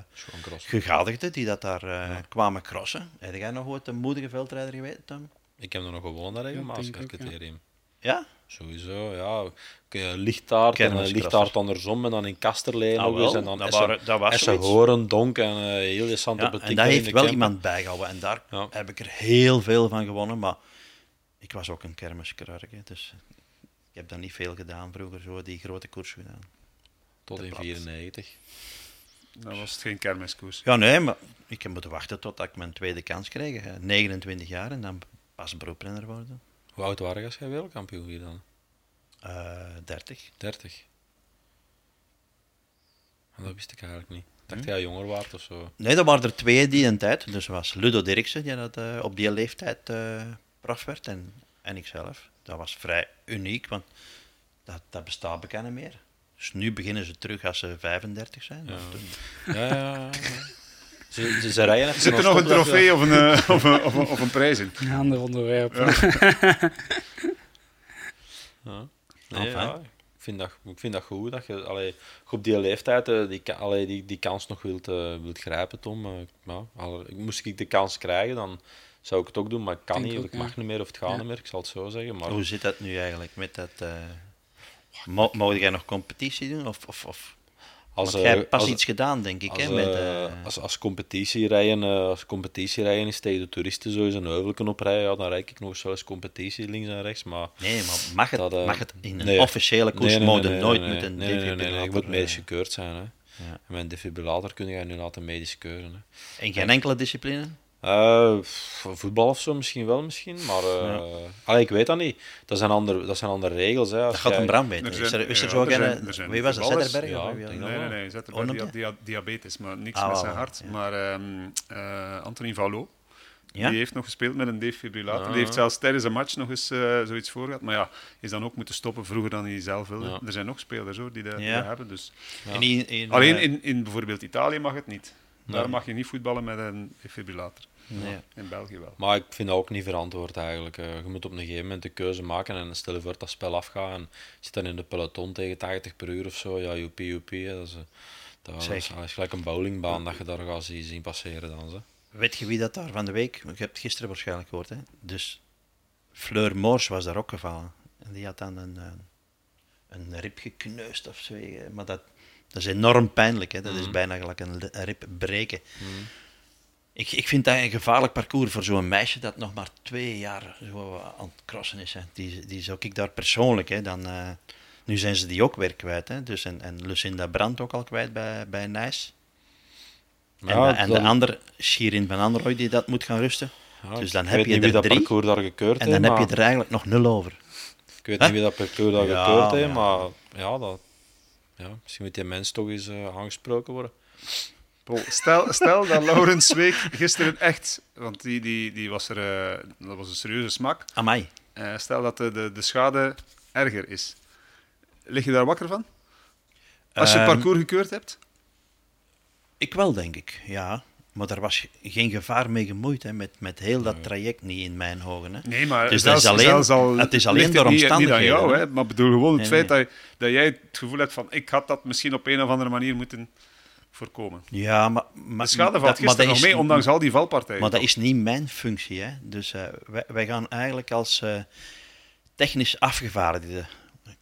gegadigden die dat daar eh, kwamen crossen. Heb jij nog ooit een moedige veldrijder geweten, Tom? Ik heb er nog gewonnen, dat regelmatig, denk het ook, ja. Sowieso, ja. Lichtaard en uh, lichtaard andersom en dan in Kasterlee Ah, nog eens. En dan dat waren- dat was Essen Donk en uh, heel Santa ja en daar heeft wel Kempen. iemand bijgehouden. En daar Ja. heb ik er heel veel van gewonnen. Maar ik was ook een kermiskrark. hè, Dus ik heb daar niet veel gedaan vroeger, zo die grote koers gedaan. Tot in plat. 94. Dan was het geen kermiskoers. Ja, nee, maar ik heb moeten wachten tot ik mijn tweede kans kreeg. hè. 29 jaar en dan pas beroeprenner worden. Hoe oud waren je als jij wereldkampioen hier dan? Eh 30. 30. En dat wist ik eigenlijk niet. Ik dacht jij jonger waard of zo. Nee, er waren er twee die een tijd. Dus was Ludo Dirksen, die dat, eh, op die leeftijd eh prof werd. En, en ikzelf. Dat was vrij uniek, want dat, dat bestaat bekend niet meer. Dus nu beginnen ze terug als ze 35 zijn. Ja. Ja, ja, ja. Ze, ze, ze rijden even Zit er nog een trofee of een, eh, of, een, of, een, of een prijs in? Een ander onderwerp. Ja. Nee, ja, ik, vind dat, ik vind dat goed dat je allee, op die leeftijd eh, die, allee, die, die kans nog wilt, eh, wilt grijpen, Tom. Eh, moest ik de kans krijgen, dan zou ik het ook doen, maar ik kan Denk niet, of ook, ik mag ja. niet meer of het gaat Ja. niet meer, ik zal het zo zeggen. Maar Hoe zit dat nu eigenlijk met dat... eh Mogen jij nog competitie doen? Of, of, of als, jij eh, hebt pas als- iets gedaan, denk ik. Als, hè, met, eh, eh, als, als competitierijden, eh, als competitierijden is tegen de toeristen zo eens een heuvelken oprijden, ja, dan rijd ik nog eens competitie links en rechts. Maar nee, maar mag het, dat, eh, mag het in een nee. officiële koers mode nooit met een nee, nee, nee, defibrillator, Ik moet eh, medisch gekeurd zijn. Hè. ja. En mijn defibrillator kun je nu laten medisch keuren. Hè. In geen enkele discipline? Eh, voetbal of zo misschien wel, misschien. Maar eh, allee, ik weet dat niet. Dat zijn andere, dat zijn andere regels. Hè. Als Dat gaat een Bram weten. Is er, is er zo er zijn wie was het? voetballers. Zetterberg? Ja, Nee, dat nee, nee. Oh, Zetterberg noem die had dia- diabetes, maar niks Ah, met zijn hart. ja. Maar ehm eh, Anthony Vallot, Ja? die heeft nog gespeeld met een defibrillator. Ah. Die heeft zelfs tijdens een match nog eens eh, zoiets voor gehad. Maar ja, is dan ook moeten stoppen vroeger dan hij zelf wilde. Ja. Er zijn nog spelers hoor, die dat, dat hebben. Dus. In, in, Alleen eh, in, in bijvoorbeeld Italië mag het niet. Daar mag je niet voetballen met een defibrillator. Nee. In België wel. Maar ik vind dat ook niet verantwoord eigenlijk. Eh, je moet op een gegeven moment de keuze maken en stel je voor dat spel afgaat en je zit dan in de peloton tegen 80 per uur of zo. Ja, joepie, joepie. Dat is, eh, dat is, Zeker. dat is gelijk een bowlingbaan dat je daar gaat zien, passeren dan. Zo. Weet je wie dat daar van de week... Je hebt het gisteren waarschijnlijk gehoord, hè? Dus Fleur Moors was daar ook gevallen. En die had dan een, eh, een rib gekneusd of zo. Maar dat, dat is enorm pijnlijk, hè? Dat is Mhm. bijna gelijk een, een rib breken. Ik, ik vind dat een gevaarlijk parcours voor zo'n meisje dat nog maar twee jaar zo aan het crossen is. Hè. Die, die zou ik daar persoonlijk, hè, dan, eh, nu zijn ze die ook weer kwijt. Hè. Dus en, en Lucinda Brandt ook al kwijt bij, bij Nijs. En, Ja, en dan- de andere, Shirin van Androoy, die dat moet gaan rusten. Ja, Dus dan heb je er dat drie. parcours daar gekeurd En dan heb maar- je er eigenlijk nog nul over. Ik weet niet wie dat parcours daar Ja, gekeurd heeft, maar ja, dat, ja, misschien moet die mens toch eens eh, aangesproken worden. Paul, stel, stel dat Laurens Week gisteren echt, want die, die, die was er, eh, dat was een serieuze smak. Amai. Eh, stel dat de, de, de schade erger is. Lig je daar wakker van? Als je het Ehm, parcours gekeurd hebt? Ik wel, denk ik, ja. Maar daar was geen gevaar mee gemoeid, hè, met, met heel dat traject niet in mijn ogen. Hè. Nee, maar Dus zelfs, dat is alleen- al het is alleen door niet, Niet aan omstandigheden, jou, hè? maar bedoel gewoon het Nee, feit Dat, dat jij het gevoel hebt van ik had dat misschien op een of andere manier moeten voorkomen. Ja, maar... maar De schade valt gisteren nog mee, ondanks al die valpartijen. Maar dat is niet mijn functie. Hè. Dus eh, wij, wij gaan eigenlijk als eh, technisch afgevaardigde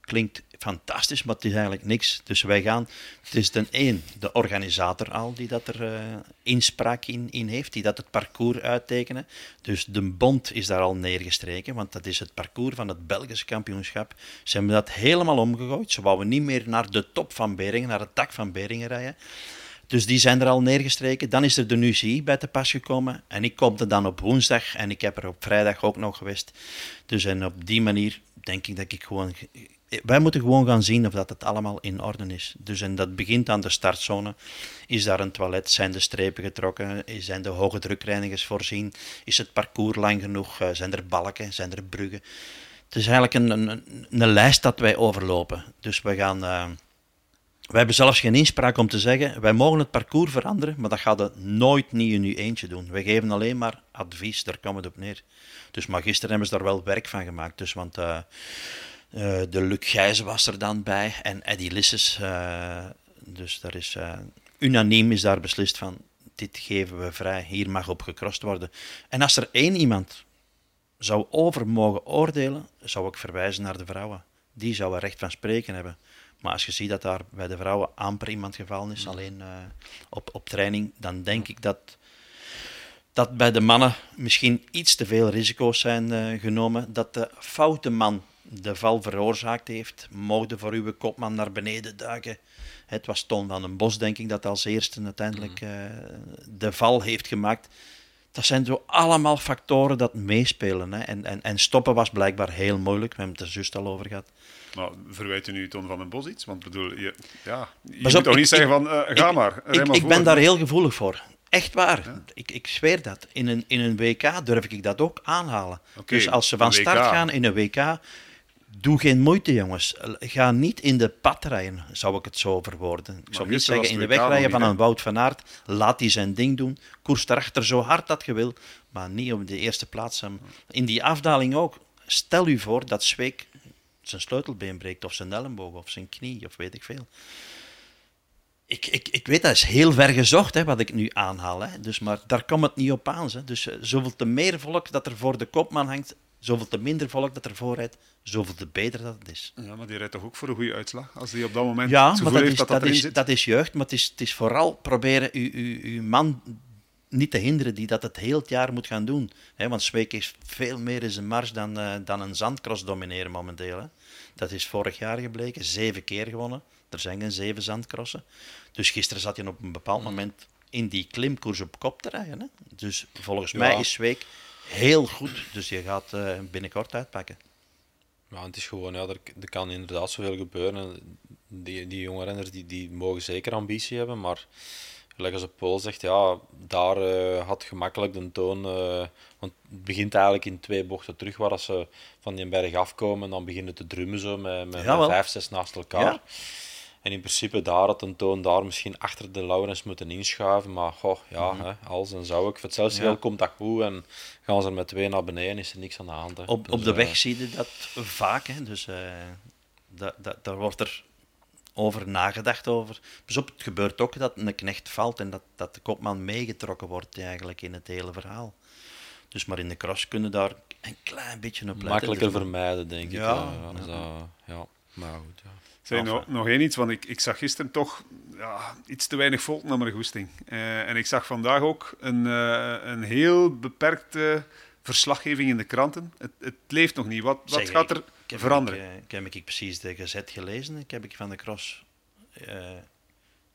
klinkt fantastisch, maar het is eigenlijk niks. Dus wij gaan, het is ten één de organisator al die dat er uh, inspraak in, in heeft, die dat het parcours uittekenen. Dus de bond is daar al neergestreken, want dat is het parcours van het Belgische kampioenschap. Ze hebben dat helemaal omgegooid. Ze wouden niet meer naar de top van Beringen, naar het dak van Beringen rijden. Dus die zijn er al neergestreken. Dan is er de UCI bij te pas gekomen. En ik kom er dan op woensdag en ik heb er op vrijdag ook nog geweest. Dus en op die manier denk ik dat ik gewoon wij moeten gewoon gaan zien of dat het allemaal in orde is. Dus en dat begint aan de startzone. Is daar een toilet? Zijn de strepen getrokken? Zijn de hoge drukreinigers voorzien? Is het parcours lang genoeg? Eh, zijn er balken? Zijn er bruggen? Het is eigenlijk een, een, een lijst dat wij overlopen. Dus we gaan... Uh, wij hebben zelfs geen inspraak om te zeggen, wij mogen het parcours veranderen, maar dat gaat het nooit niet in uw eentje doen. Wij geven alleen maar advies, daar komt het op neer. Dus maar gisteren hebben ze daar wel werk van gemaakt. Dus, want uh, uh, de Luc Gijzen was er dan bij en Eddie Lisses. Uh, dus daar is, unaniem is daar beslist van, dit geven we vrij, hier mag op gekrost worden. En als er één iemand zou over mogen oordelen, zou ik verwijzen naar de vrouwen. Die zouden recht van spreken hebben. Maar als je ziet dat daar bij de vrouwen amper iemand gevallen is, alleen op, op training, dan denk ik dat dat bij de mannen misschien iets te veel risico's zijn genomen. Dat de foute man de val veroorzaakt heeft, mogen voor uw kopman naar beneden duiken. Het was Toon van den Bos, denk ik, dat als eerste uiteindelijk uh, de val heeft gemaakt. Dat zijn zo allemaal factoren dat meespelen. Hè. En, en, en stoppen was blijkbaar heel moeilijk. We hebben het er al over gehad. Maar verwijt u nu Toon van den Bos iets? Want bedoel, je, ja, je moet toch niet zeggen van, uh, ga maar, ik, maar ik ben daar heel gevoelig voor. Echt waar. Ik, ik zweer dat. In een, in een WK durf ik dat ook aanhalen. Okay, dus als ze van start gaan in een WK, Doe geen moeite, jongens. Ga niet in de pad rijden, zou ik het zo verwoorden. Ik zou niet zeggen in de weg rijden van een Wout van Aert. Laat die zijn ding doen. Koers erachter zo hard dat je wil, maar niet op de eerste plaats. In die afdaling ook. Stel u voor dat Zweek zijn sleutelbeen breekt, of zijn elleboog, of zijn knie, of weet ik veel. Ik, ik, ik weet, dat is heel ver gezocht, hè, wat ik nu aanhaal. Hè. Dus, maar daar komt het niet op aan. Hè. Dus uh, zoveel te meer volk dat er voor de kopman hangt, zoveel te minder volk dat er voorrijdt, zoveel te beter dat het is. Ja, maar die rijdt toch ook voor een goede uitslag? Als die op dat moment ja, maar dat, is, dat, dat, is, dat is jeugd, maar het is, het is vooral proberen uw, uw, uw man niet te hinderen die dat het heel het jaar moet gaan doen. He, want Zweek is veel meer in zijn mars dan, uh, dan een zandcross domineren momenteel. Hè. Dat is vorig jaar gebleken, zeven keer gewonnen. Er zijn geen zeven zandcrossen. Dus gisteren zat hij op een bepaald moment in die klimkoers op kop te rijden. Hè. Dus volgens ja. mij is Zweek heel goed. Dus je gaat uh, binnenkort uitpakken. Ja, het is gewoon, ja, er, er kan inderdaad zoveel gebeuren. Die, die jonge renners die, die mogen zeker ambitie hebben, maar gelijk als Paul zegt, ja, daar uh, had gemakkelijk de toon. Uh, want het begint eigenlijk in twee bochten terug, waar ze van die berg afkomen en dan beginnen te drummen zo met, met, met vijf, zes naast elkaar. Ja. En in principe daar had een toon daar misschien achter de Laurens moeten inschuiven. Maar goh, ja, mm -hmm. hè, als en zou ik. Voor hetzelfde ja. komt dat goed en gaan ze er met twee naar beneden, is er niks aan de hand. Hè. Op, dus, op de weg uh, zie je dat vaak. Hè. Dus uh, dat, dat, daar wordt er over nagedacht. Over. Dus op, het gebeurt ook dat een knecht valt en dat, dat de kopman meegetrokken wordt eigenlijk in het hele verhaal. Dus maar in de cross kunnen daar een klein beetje op letten. Makkelijker dus vermijden, denk ja, ik. Ja, uh, ja. maar goed. Ja. Zeg, nog, nog één iets, want ik, ik zag gisteren toch ja, iets te weinig volk naar mijn goesting. Uh, en ik zag vandaag ook een, uh, een heel beperkte verslaggeving in de kranten. Het, het leeft nog niet. Wat, wat zeg, gaat er ik, ik veranderen? Ik, ik, heb ik precies de gezet gelezen. Ik heb ik van de cross... Uh,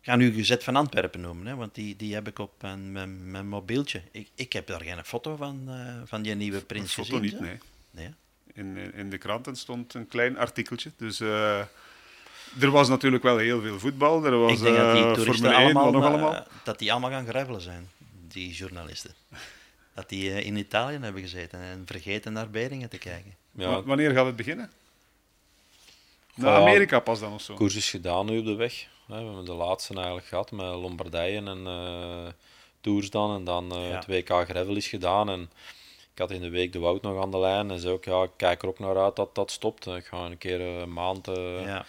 ik ga nu gezet van Antwerpen noemen, hè, want die, die heb ik op mijn, mijn, mijn mobieltje. Ik, ik heb daar geen foto van, van die nieuwe prins foto gezien. niet, nee. nee. In, in de kranten stond een klein artikeltje, dus er was natuurlijk wel heel veel voetbal. Er was ik denk dat die uh, toeristen Formule 1, allemaal, nog allemaal. uh, dat die allemaal gaan gravelen zijn, die journalisten. Dat die uh, in Italië hebben gezeten en vergeten naar Beringen te kijken. Ja. Wanneer gaat het beginnen? Naar Amerika pas dan of zo? koers is gedaan nu op de weg. We hebben de laatste eigenlijk gehad met Lombardije en uh, Tours dan. En dan uh, ja. het WK Gravel is gedaan. En ik had in de week de Wout nog aan de lijn. En zei ook, ja, ik kijk er ook naar uit dat dat stopt. Ik ga een keer een maand... ja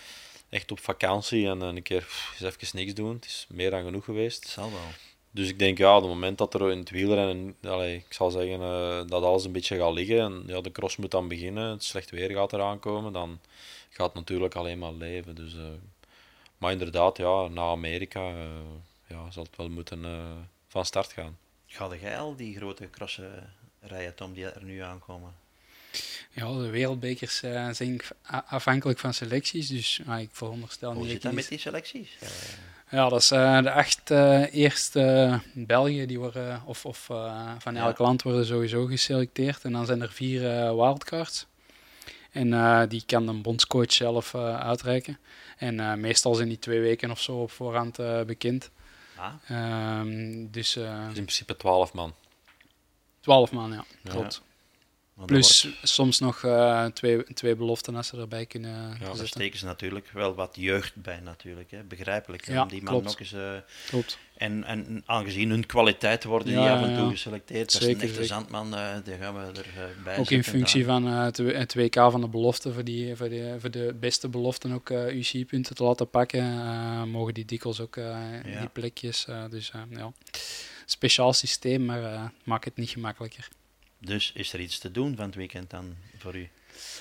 echt op vakantie en een keer pff, eens even niks doen. Het is meer dan genoeg geweest. Zal wel. Dus ik denk, ja, op het moment dat er in het wielrennen, allee, ik zal zeggen, eh, dat alles een beetje gaat liggen en ja, de cross moet dan beginnen, het slecht weer gaat eraan komen, dan gaat het natuurlijk alleen maar leven. Dus, eh, maar inderdaad, ja, na Amerika eh, ja, zal het wel moeten van start gaan. Ga jij al die grote crossen rijden, Tom, die er nu aankomen? Ja, de wereldbekers eh, zijn afhankelijk van selecties, dus ah, ik veronderstel Hoe niet zit dat met die- selecties? Ja, dat is eh, de acht eh, eerste België, die worden, of, of eh, van Ja. elk land worden sowieso geselecteerd. En dan zijn er vier eh, wildcards. En eh, die kan de bondscoach zelf eh, uitreiken. En eh, meestal zijn die twee weken of zo op voorhand eh, bekend. ah, Ehm, dus eh Dus in principe 12 man. 12 man, ja. Ja. Klopt. Plus wordt- soms nog eh, twee, twee beloften als ze erbij kunnen Ja, Daar steken ze natuurlijk wel wat jeugd bij, natuurlijk. Hè. Begrijpelijk. hè, Ja, om die man klopt. nog eens, eh, Klopt. en, en aangezien hun kwaliteit worden die af en toe geselecteerd. Dat is Zeker, een echte zeker. zandman, die gaan we erbij Ook in functie van het WK van de belofte, voor, die, voor, de, voor de beste beloften ook UCI-punten te laten pakken, mogen die dikwijls ook die plekjes. dus ja, speciaal systeem, maar maakt het niet gemakkelijker. Dus is er iets te doen van het weekend dan voor u?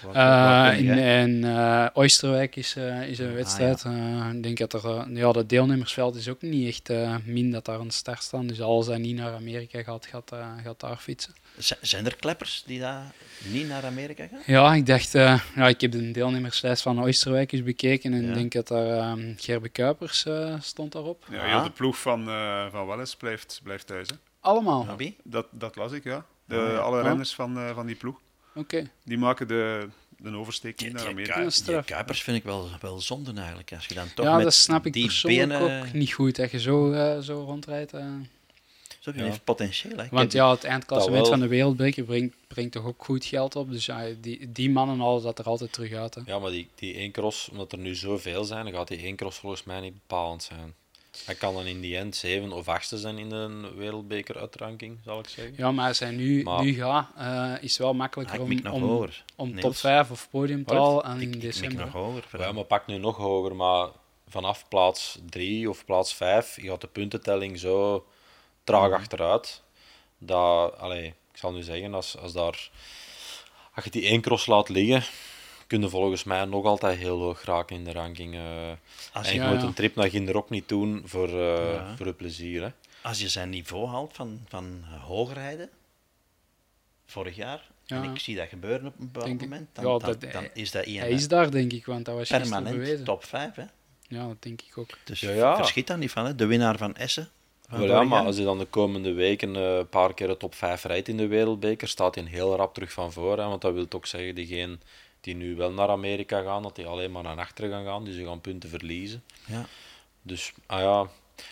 Wat- Eh, wat in in eh, Oosterwijk is, eh, is een Ah, wedstrijd. Eh, ik denk dat er, ja, dat deelnemersveld is ook niet echt eh, min dat daar aan de start staan. Dus alles dat niet naar Amerika gaat, gaat, gaat daar fietsen. Z- Zijn er kleppers die daar niet naar Amerika gaan? Ja, ik dacht, eh, ja, ik heb de deelnemerslijst van Oosterwijk eens bekeken en Ja. ik denk dat daar ehm, Gerbe Kuipers eh, stond daarop. Ja, Ah. de ploeg van, eh van Welles blijft, blijft thuis. Hè. Allemaal. Wie? Dat, dat las ik, ja. De, ja. Alle Ah. renners van, eh, van die ploeg. Oké. Die maken de, de oversteek Die, niet naar die, Amerika. Die straf. Kuipers vind ik wel, wel zonde eigenlijk. Als je dan toch Ja, met dat snap ik die persoonlijk benen... ook niet goed, dat je zo, eh, zo rondrijdt. eh. Zo, je Ja. heeft potentieel. Hè. Want ja, het eindklassement wel. van de wereldbeker brengt, brengt toch ook goed geld op. Dus ja, die, die mannen halen dat er altijd terug uit. Hè. Ja, maar die, die één cross, omdat er nu zoveel zijn, dan gaat die één cross volgens mij niet bepalend zijn. Hij kan dan in die end zeven of achtste zijn in de wereldbeker-uitranking, zal ik zeggen. Ja, maar als hij nu, Maar- nu gaat, eh, is het wel Ah, makkelijker ik om, om, top 5 of podiumtaal aan in Ik mik december. nog hoger. Ja, maar pak nu nog hoger, maar vanaf plaats 3 of plaats 5 gaat de puntentelling zo traag achteruit. Dat, allee, ik zal nu zeggen, als, als, daar, als je die één cross laat liggen, kun je volgens mij nog altijd heel hoog raken in de ranking. eh. Als en je, Ja, moet ja. een trip naar Ginder ook niet doen voor, eh, Ja. voor je plezier. Hè. als je zijn niveau haalt van, van hoogrijden, vorig jaar, Ja. en ik zie dat gebeuren op een bepaald moment, dan, Ja, dan, dat- dan is dat Hij iemand is daar, denk ik, want dat was permanent bewezen. top 5. Hè? Ja, dat denk ik ook. Dus Ja, ja. verschiet daar niet van. Hè? De winnaar van Essen. van ja, maar als hij dan de komende weken eh, een paar keer de top 5 rijdt in de wereldbeker, staat hij heel rap terug van voor. Hè, want dat wil ook zeggen, diegenen die nu wel naar Amerika gaan, dat die alleen maar naar achteren gaan gaan, dus ze gaan punten verliezen. Ja. Dus, ah ja,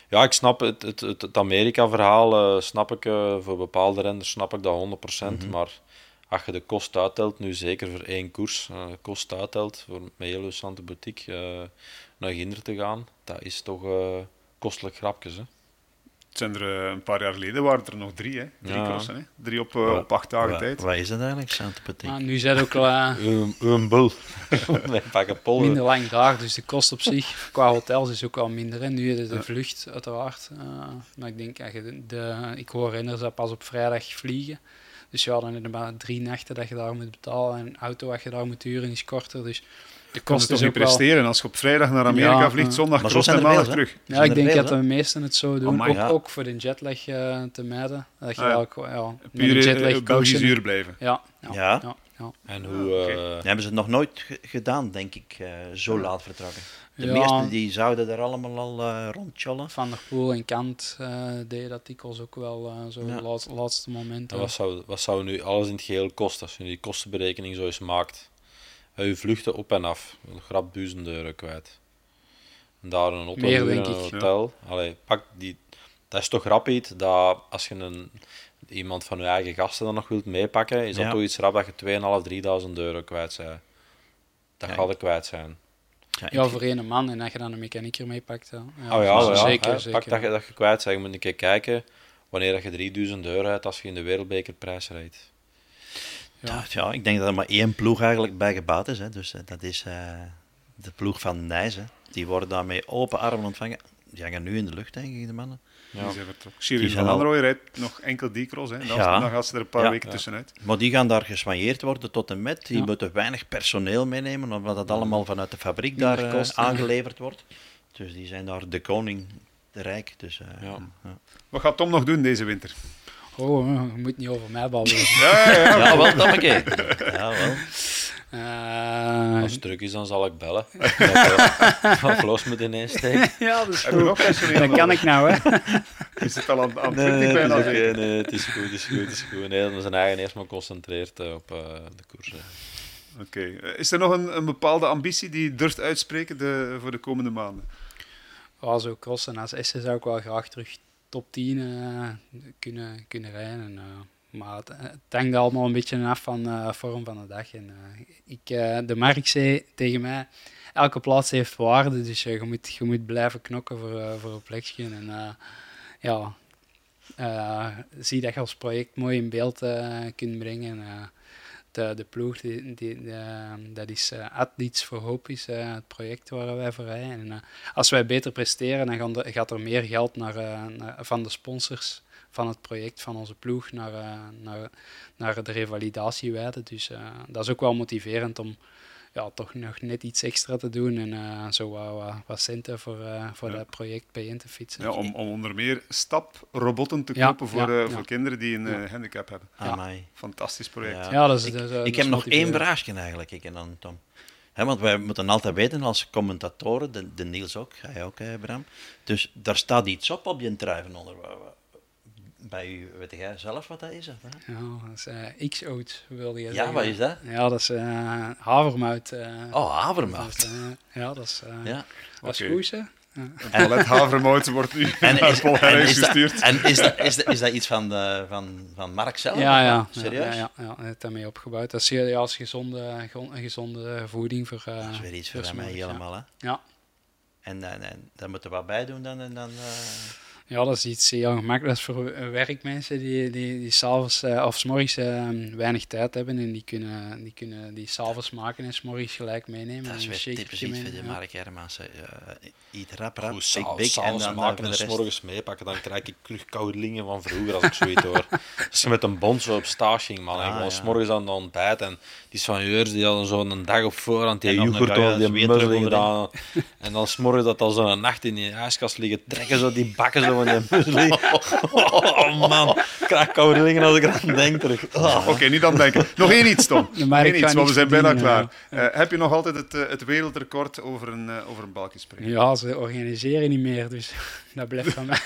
ja ik snap het, het, het, Amerika-verhaal, eh, snap ik, eh, voor bepaalde renners snap ik dat 100%, maar als je de kost uittelt, nu zeker voor één koers, eh, kost uittelt, voor met heel Sante Boutique naar Ginder te gaan, dat is toch kostelijk grapjes, hè. Het zijn er eh, een paar jaar geleden waren er nog drie, hè? Drie Ja. crossen, hè? Drie op, eh, op acht dagen tijd. Wat is dat eigenlijk, Saint-Patrick? Maar nu zijn het ook eh, Een, een bul. een minder lang daar, dus de kost op zich qua hotels is ook wel minder. Hè. Nu is het de vlucht, uiteraard. eh, maar ik denk, je de, de- ik hoor renners dat pas op vrijdag vliegen. Dus ja, dan is het maar drie nachten dat je daar moet betalen. En een auto wat je daar moet huren is korter. Dus de Kan het toch is niet wel... presteren als je op vrijdag naar Amerika Ja, vliegt, zondag Maar zo cross zijn en maandag veel, terug. Ja, Zijn ik denk veel, dat de meesten het zo doen. Amai, ook, ook voor de jetlag eh, te mijden. Dat je Ah, ja. ook, ja, een eh, jetlag Belgisch coachen. uur blijven. Ja, ja, Ja. ja. ja. En hoe... eh, Dat hebben ze nog nooit ge- gedaan, denk ik, eh, zo laat vertrokken. De Ja. meesten die zouden er allemaal al eh rondchollen. Van der Poel en Kant eh deden dat dikwijls ook wel zo Ja. laatste, en wat, zou, wat zou nu alles in het geheel kosten als je die kostenberekening zo eens maakt? Je vluchten op en af, een grap duizend euro kwijt. En daar een auto Meer, een ik. hotel. Allee, pak die, dat is toch rap iets dat als je een, iemand van je eigen gasten dan nog wilt meepakken, is dat Ja. toch iets rap dat je 2.500, 3.000 euro kwijt bent. Dat Ja. gaat er kwijt zijn. Ja, voor één man en als je dan een mechanieker meepakt. Ja, ja, oh ja, dus zeker. hè. zeker. Pak dat je, dat je kwijt bent. Je moet een keer kijken wanneer dat je 3000 euro hebt als je in de wereldbekerprijs rijdt. Ja. Ja, ik denk dat er maar één ploeg eigenlijk bij gebaat is. Hè. Dus eh, dat is eh, de ploeg van Nijs. Hè. Die worden daarmee open armen ontvangen. die hangen nu in de lucht, denk ik, de mannen. Ja. Die zijn vertrokken. Cyril zijn van al- Anrooy rijdt nog enkel die cross. Hè. Dan, Ja. dan gaat ze er een paar Ja. weken Ja. tussenuit. Maar die gaan daar geswanjeerd worden tot en met. Die Ja. moeten weinig personeel meenemen, omdat dat allemaal vanuit de fabriek daar eh, aangeleverd wordt. Dus die zijn daar de koning, de rijk. Dus, eh, Ja. ja. Wat gaat Tom nog doen deze winter? Oh, je moet niet over mij babbelen. Ja, ja, ja. Ja, wel, dat bekeken. Ja, wel. Eh, Als het druk is, dan zal ik bellen. Dat we Of los moet ineens steken. ja, dat is nog personeel Dat kan ik nou, hè. Je zit al aan, aan het Nee, ik het bijna is zeker. oké, nee, het is goed, het is goed, het is goed. Nee, dan zijn eigen eerst maar concentreerd eh, op eh, de koers. Oké. Is er nog een, een bepaalde ambitie die je durft uitspreken de, voor de komende maanden? Ja, zo crossen als Essen zou ik wel graag terug top 10 eh, kunnen, kunnen rijden. En, eh, maar het, het hangt allemaal een beetje af van de vorm van de dag. En, eh, ik, eh, de Mark zei tegen mij, elke plaats heeft waarde, dus eh, je, moet, je moet blijven knokken voor, eh, voor een plekje. En eh, ja, eh, zie dat je als project mooi in beeld eh, kunt brengen. Eh, de, ploeg, die, die, de- dat is eh Athletes for Hope, is eh, het project waar wij voor rijden. En, eh, als wij beter presteren, dan gaat er meer geld naar, eh, van de sponsors van het project, van onze ploeg, naar, eh, naar, naar de revalidatiewijde. Dus eh, dat is ook wel motiverend om ja, toch nog net iets extra te doen en eh, zo wat, wat, wat centen voor, eh, voor Ja. dat project bijeen te fietsen. Ja, om, om onder meer staprobotten te Ja, kopen voor, ja, eh, ja. voor kinderen die een Ja. eh, handicap hebben. Amai. Fantastisch project. Ja. Ja, dat is, ik, dat is, ik dat heb nog één vraagje eigenlijk, ik en dan Tom. Hè, want wij moeten altijd weten als commentatoren, de, de Niels ook, jij ook, hè, Bram. Dus daar staat iets op op je trui van onder. Bij u, weet jij zelf wat dat is? Of, hè? Ja, dat is eh, X-oat, wilde je Ja, zeggen. wat is dat? Ja, dat is eh havermout. eh. Oh, havermout. Dat is, eh, ja, dat is, Ja. dat is Oké. goed, hè? Een palet havermout wordt nu En naar gestuurd. en is, dat, is, dat, is dat iets van, de, van, van Mark zelf? Ja, ja. Serieus? Ja, ja, ja, hij heeft daarmee opgebouwd. Dat is ja, als gezonde, gezonde voeding voor... eh, Dat is weer iets voor mij ja. helemaal. Hè? Ja. En, en, en daar moeten we wat bij doen dan. En dan eh, Ja, dat is iets heel gemakkelijk. Dat is voor eh, werkmensen die, die, die s'avonds uh, of s'morgens uh, weinig tijd hebben en die kunnen die, kunnen die s'avonds maken en s'morgens gelijk meenemen. dat is en een weer typisch iets voor de. Mark Hermans. Eh, eat rap, rap, Goed, big. En dan eh, maken en de s'morgens meepakken, dan krijg ik terug koudelingen van vroeger als ik zoiets hoor. Als je met een bond zo op stage ging, man. Ah, ik was ja. s morgens aan het ontbijt en die soigneurs die hadden zo'n dag op voorhand die En dan yoghurt over die gedaan. En dan s'morgens dat al zo'n nacht in die ijskast liggen trekken, zo die bakken zo muesli. Oh man, ik krijg koudelingen als ik eraan denk terug. Ah. Oké, niet aan denken. Nog één iets, Tom. Maar Eén iets, want we zijn bijna klaar. Eh, heb je nog altijd het, eh, het wereldrecord over een, eh, over een balkenspringen? Ja, ze organiseren niet meer, dus dat blijft van mij.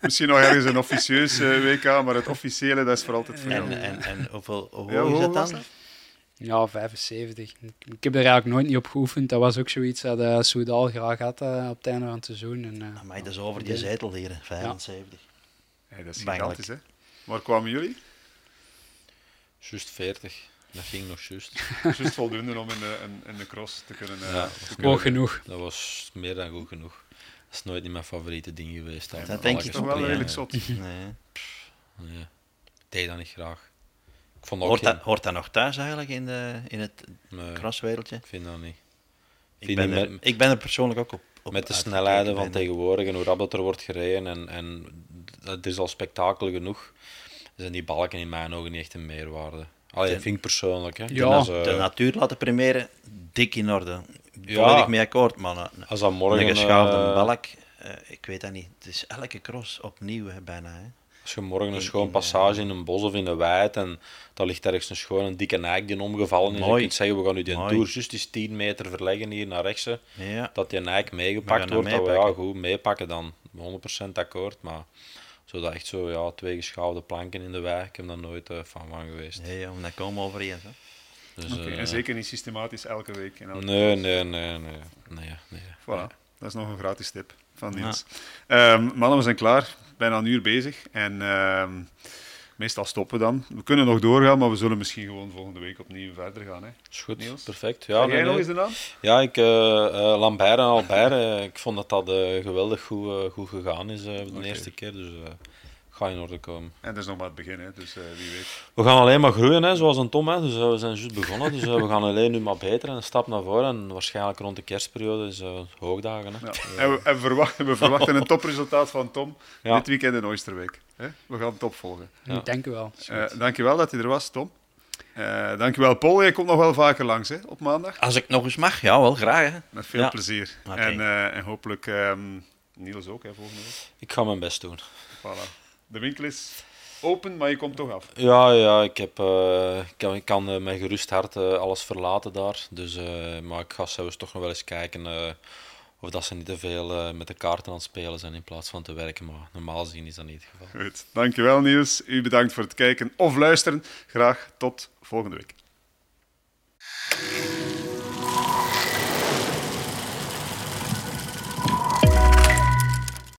Misschien nog ergens een officieus WK, maar het officiële, dat is voor altijd voor jou. En, en, en hoeveel, hoe Ja, is dat was dan? Ja, 75. Ik heb er eigenlijk nooit niet op geoefend. Dat was ook zoiets dat uh, Soudal graag had uh, op het einde van het seizoen. En, uh, Amai, dat is over die zetel hier, hè, 75. Hey, dat is Bangelijk. gigantisch, hè? Waar kwamen jullie? Juist 40. Dat ging nog juist. Juist voldoende om in de, in, in de cross te kunnen... eh, Ja, te kunnen Hoog genoeg. Dat was meer dan goed genoeg. Dat is nooit niet mijn favoriete ding geweest. Dat denk ik Toch wel ja. redelijk zot. Nee. Nee, ik deed dat niet graag. Vond dat Hoort, dat, geen... hoort dat nog thuis eigenlijk in, de, in het Nee, crosswereldje? ik vind dat niet. Ik vind ben, niet er, met- ik ben er persoonlijk ook op. op Met de snelheden van tegenwoordig en hoe rap dat er wordt gereden en, en het is al spektakel genoeg, zijn die balken in mijn ogen niet echt een meerwaarde. Allee, dat vind ik persoonlijk. Hè. Ja, als, De natuur laten primeren, dik in orde. Ja. Volledig mee akkoord, man. Een, als dat morgen, een geschaafde eh, balk, eh, ik weet dat niet. Het is elke cross opnieuw, hè, bijna. Hè. Als je morgen een schoon passage eh, in een bos of in een weid en daar ligt ergens een schoon een dikke eik die omgevallen is, en je Mooi. kunt zeggen we gaan nu die Mooi. toer juist eens 10 meter verleggen hier naar rechts. Ja. dat die eik meegepakt wordt, dat we ja, goed meepakken dan. 100% akkoord, maar zodat echt zo, ja, twee geschaafde planken in de wei, ik heb daar nooit eh, van van geweest. Nee, ja, dat komen we overeen. Hè. Dus, Oké, eh, En zeker niet systematisch elke week. In elke Nee, nee, nee, nee. nee, nee. Voilà, dat is nog een gratis tip van Niels. Ehm, mannen, we zijn klaar. Bijna een uur bezig. En ehm, meestal stoppen we dan. We kunnen nog doorgaan, maar we zullen misschien gewoon volgende week opnieuw verder gaan. Hè. Is goed, Niels? perfect. Ja, jij nee, nog eens de naam? ja ik, eh eh, Lambert en Albert, eh, ik vond dat dat geweldig goed, goed gegaan is de eerste keer. Dus Ga in orde komen. En dat is nog maar het begin, hè, dus eh, wie weet. We gaan alleen maar groeien, hè, zoals een Tom. Hè. Dus, uh, we zijn juist begonnen, dus uh, we gaan alleen nu maar beter en een stap naar voren. En waarschijnlijk rond de kerstperiode is hoogdagen. Hè. Ja. En, we, en we, verwachten, we verwachten een topresultaat van Tom ja. dit weekend in Oosterwijk. Hè? We gaan het opvolgen. Ja. Dank u wel. dank je wel dat hij er was, Tom. Uh, dankjewel, Paul. Jij komt nog wel vaker langs hè, op maandag. Als ik nog eens mag, ja, wel graag. Hè. Met veel plezier. Okay. En, uh, en, hopelijk um, Niels ook, hè, volgende week. Ik ga mijn best doen. Voilà de winkel is open, maar je komt toch af. Ja, ja ik, heb, eh, ik kan, ik kan uh, met gerust hart eh, alles verlaten daar. Dus, maar ik ga zelfs toch nog wel eens kijken of dat ze niet te veel met de kaarten aan het spelen zijn in plaats van te werken. Maar normaal gezien is dat niet het geval. Goed, dankjewel Niels. U bedankt voor het kijken of luisteren. Graag tot volgende week.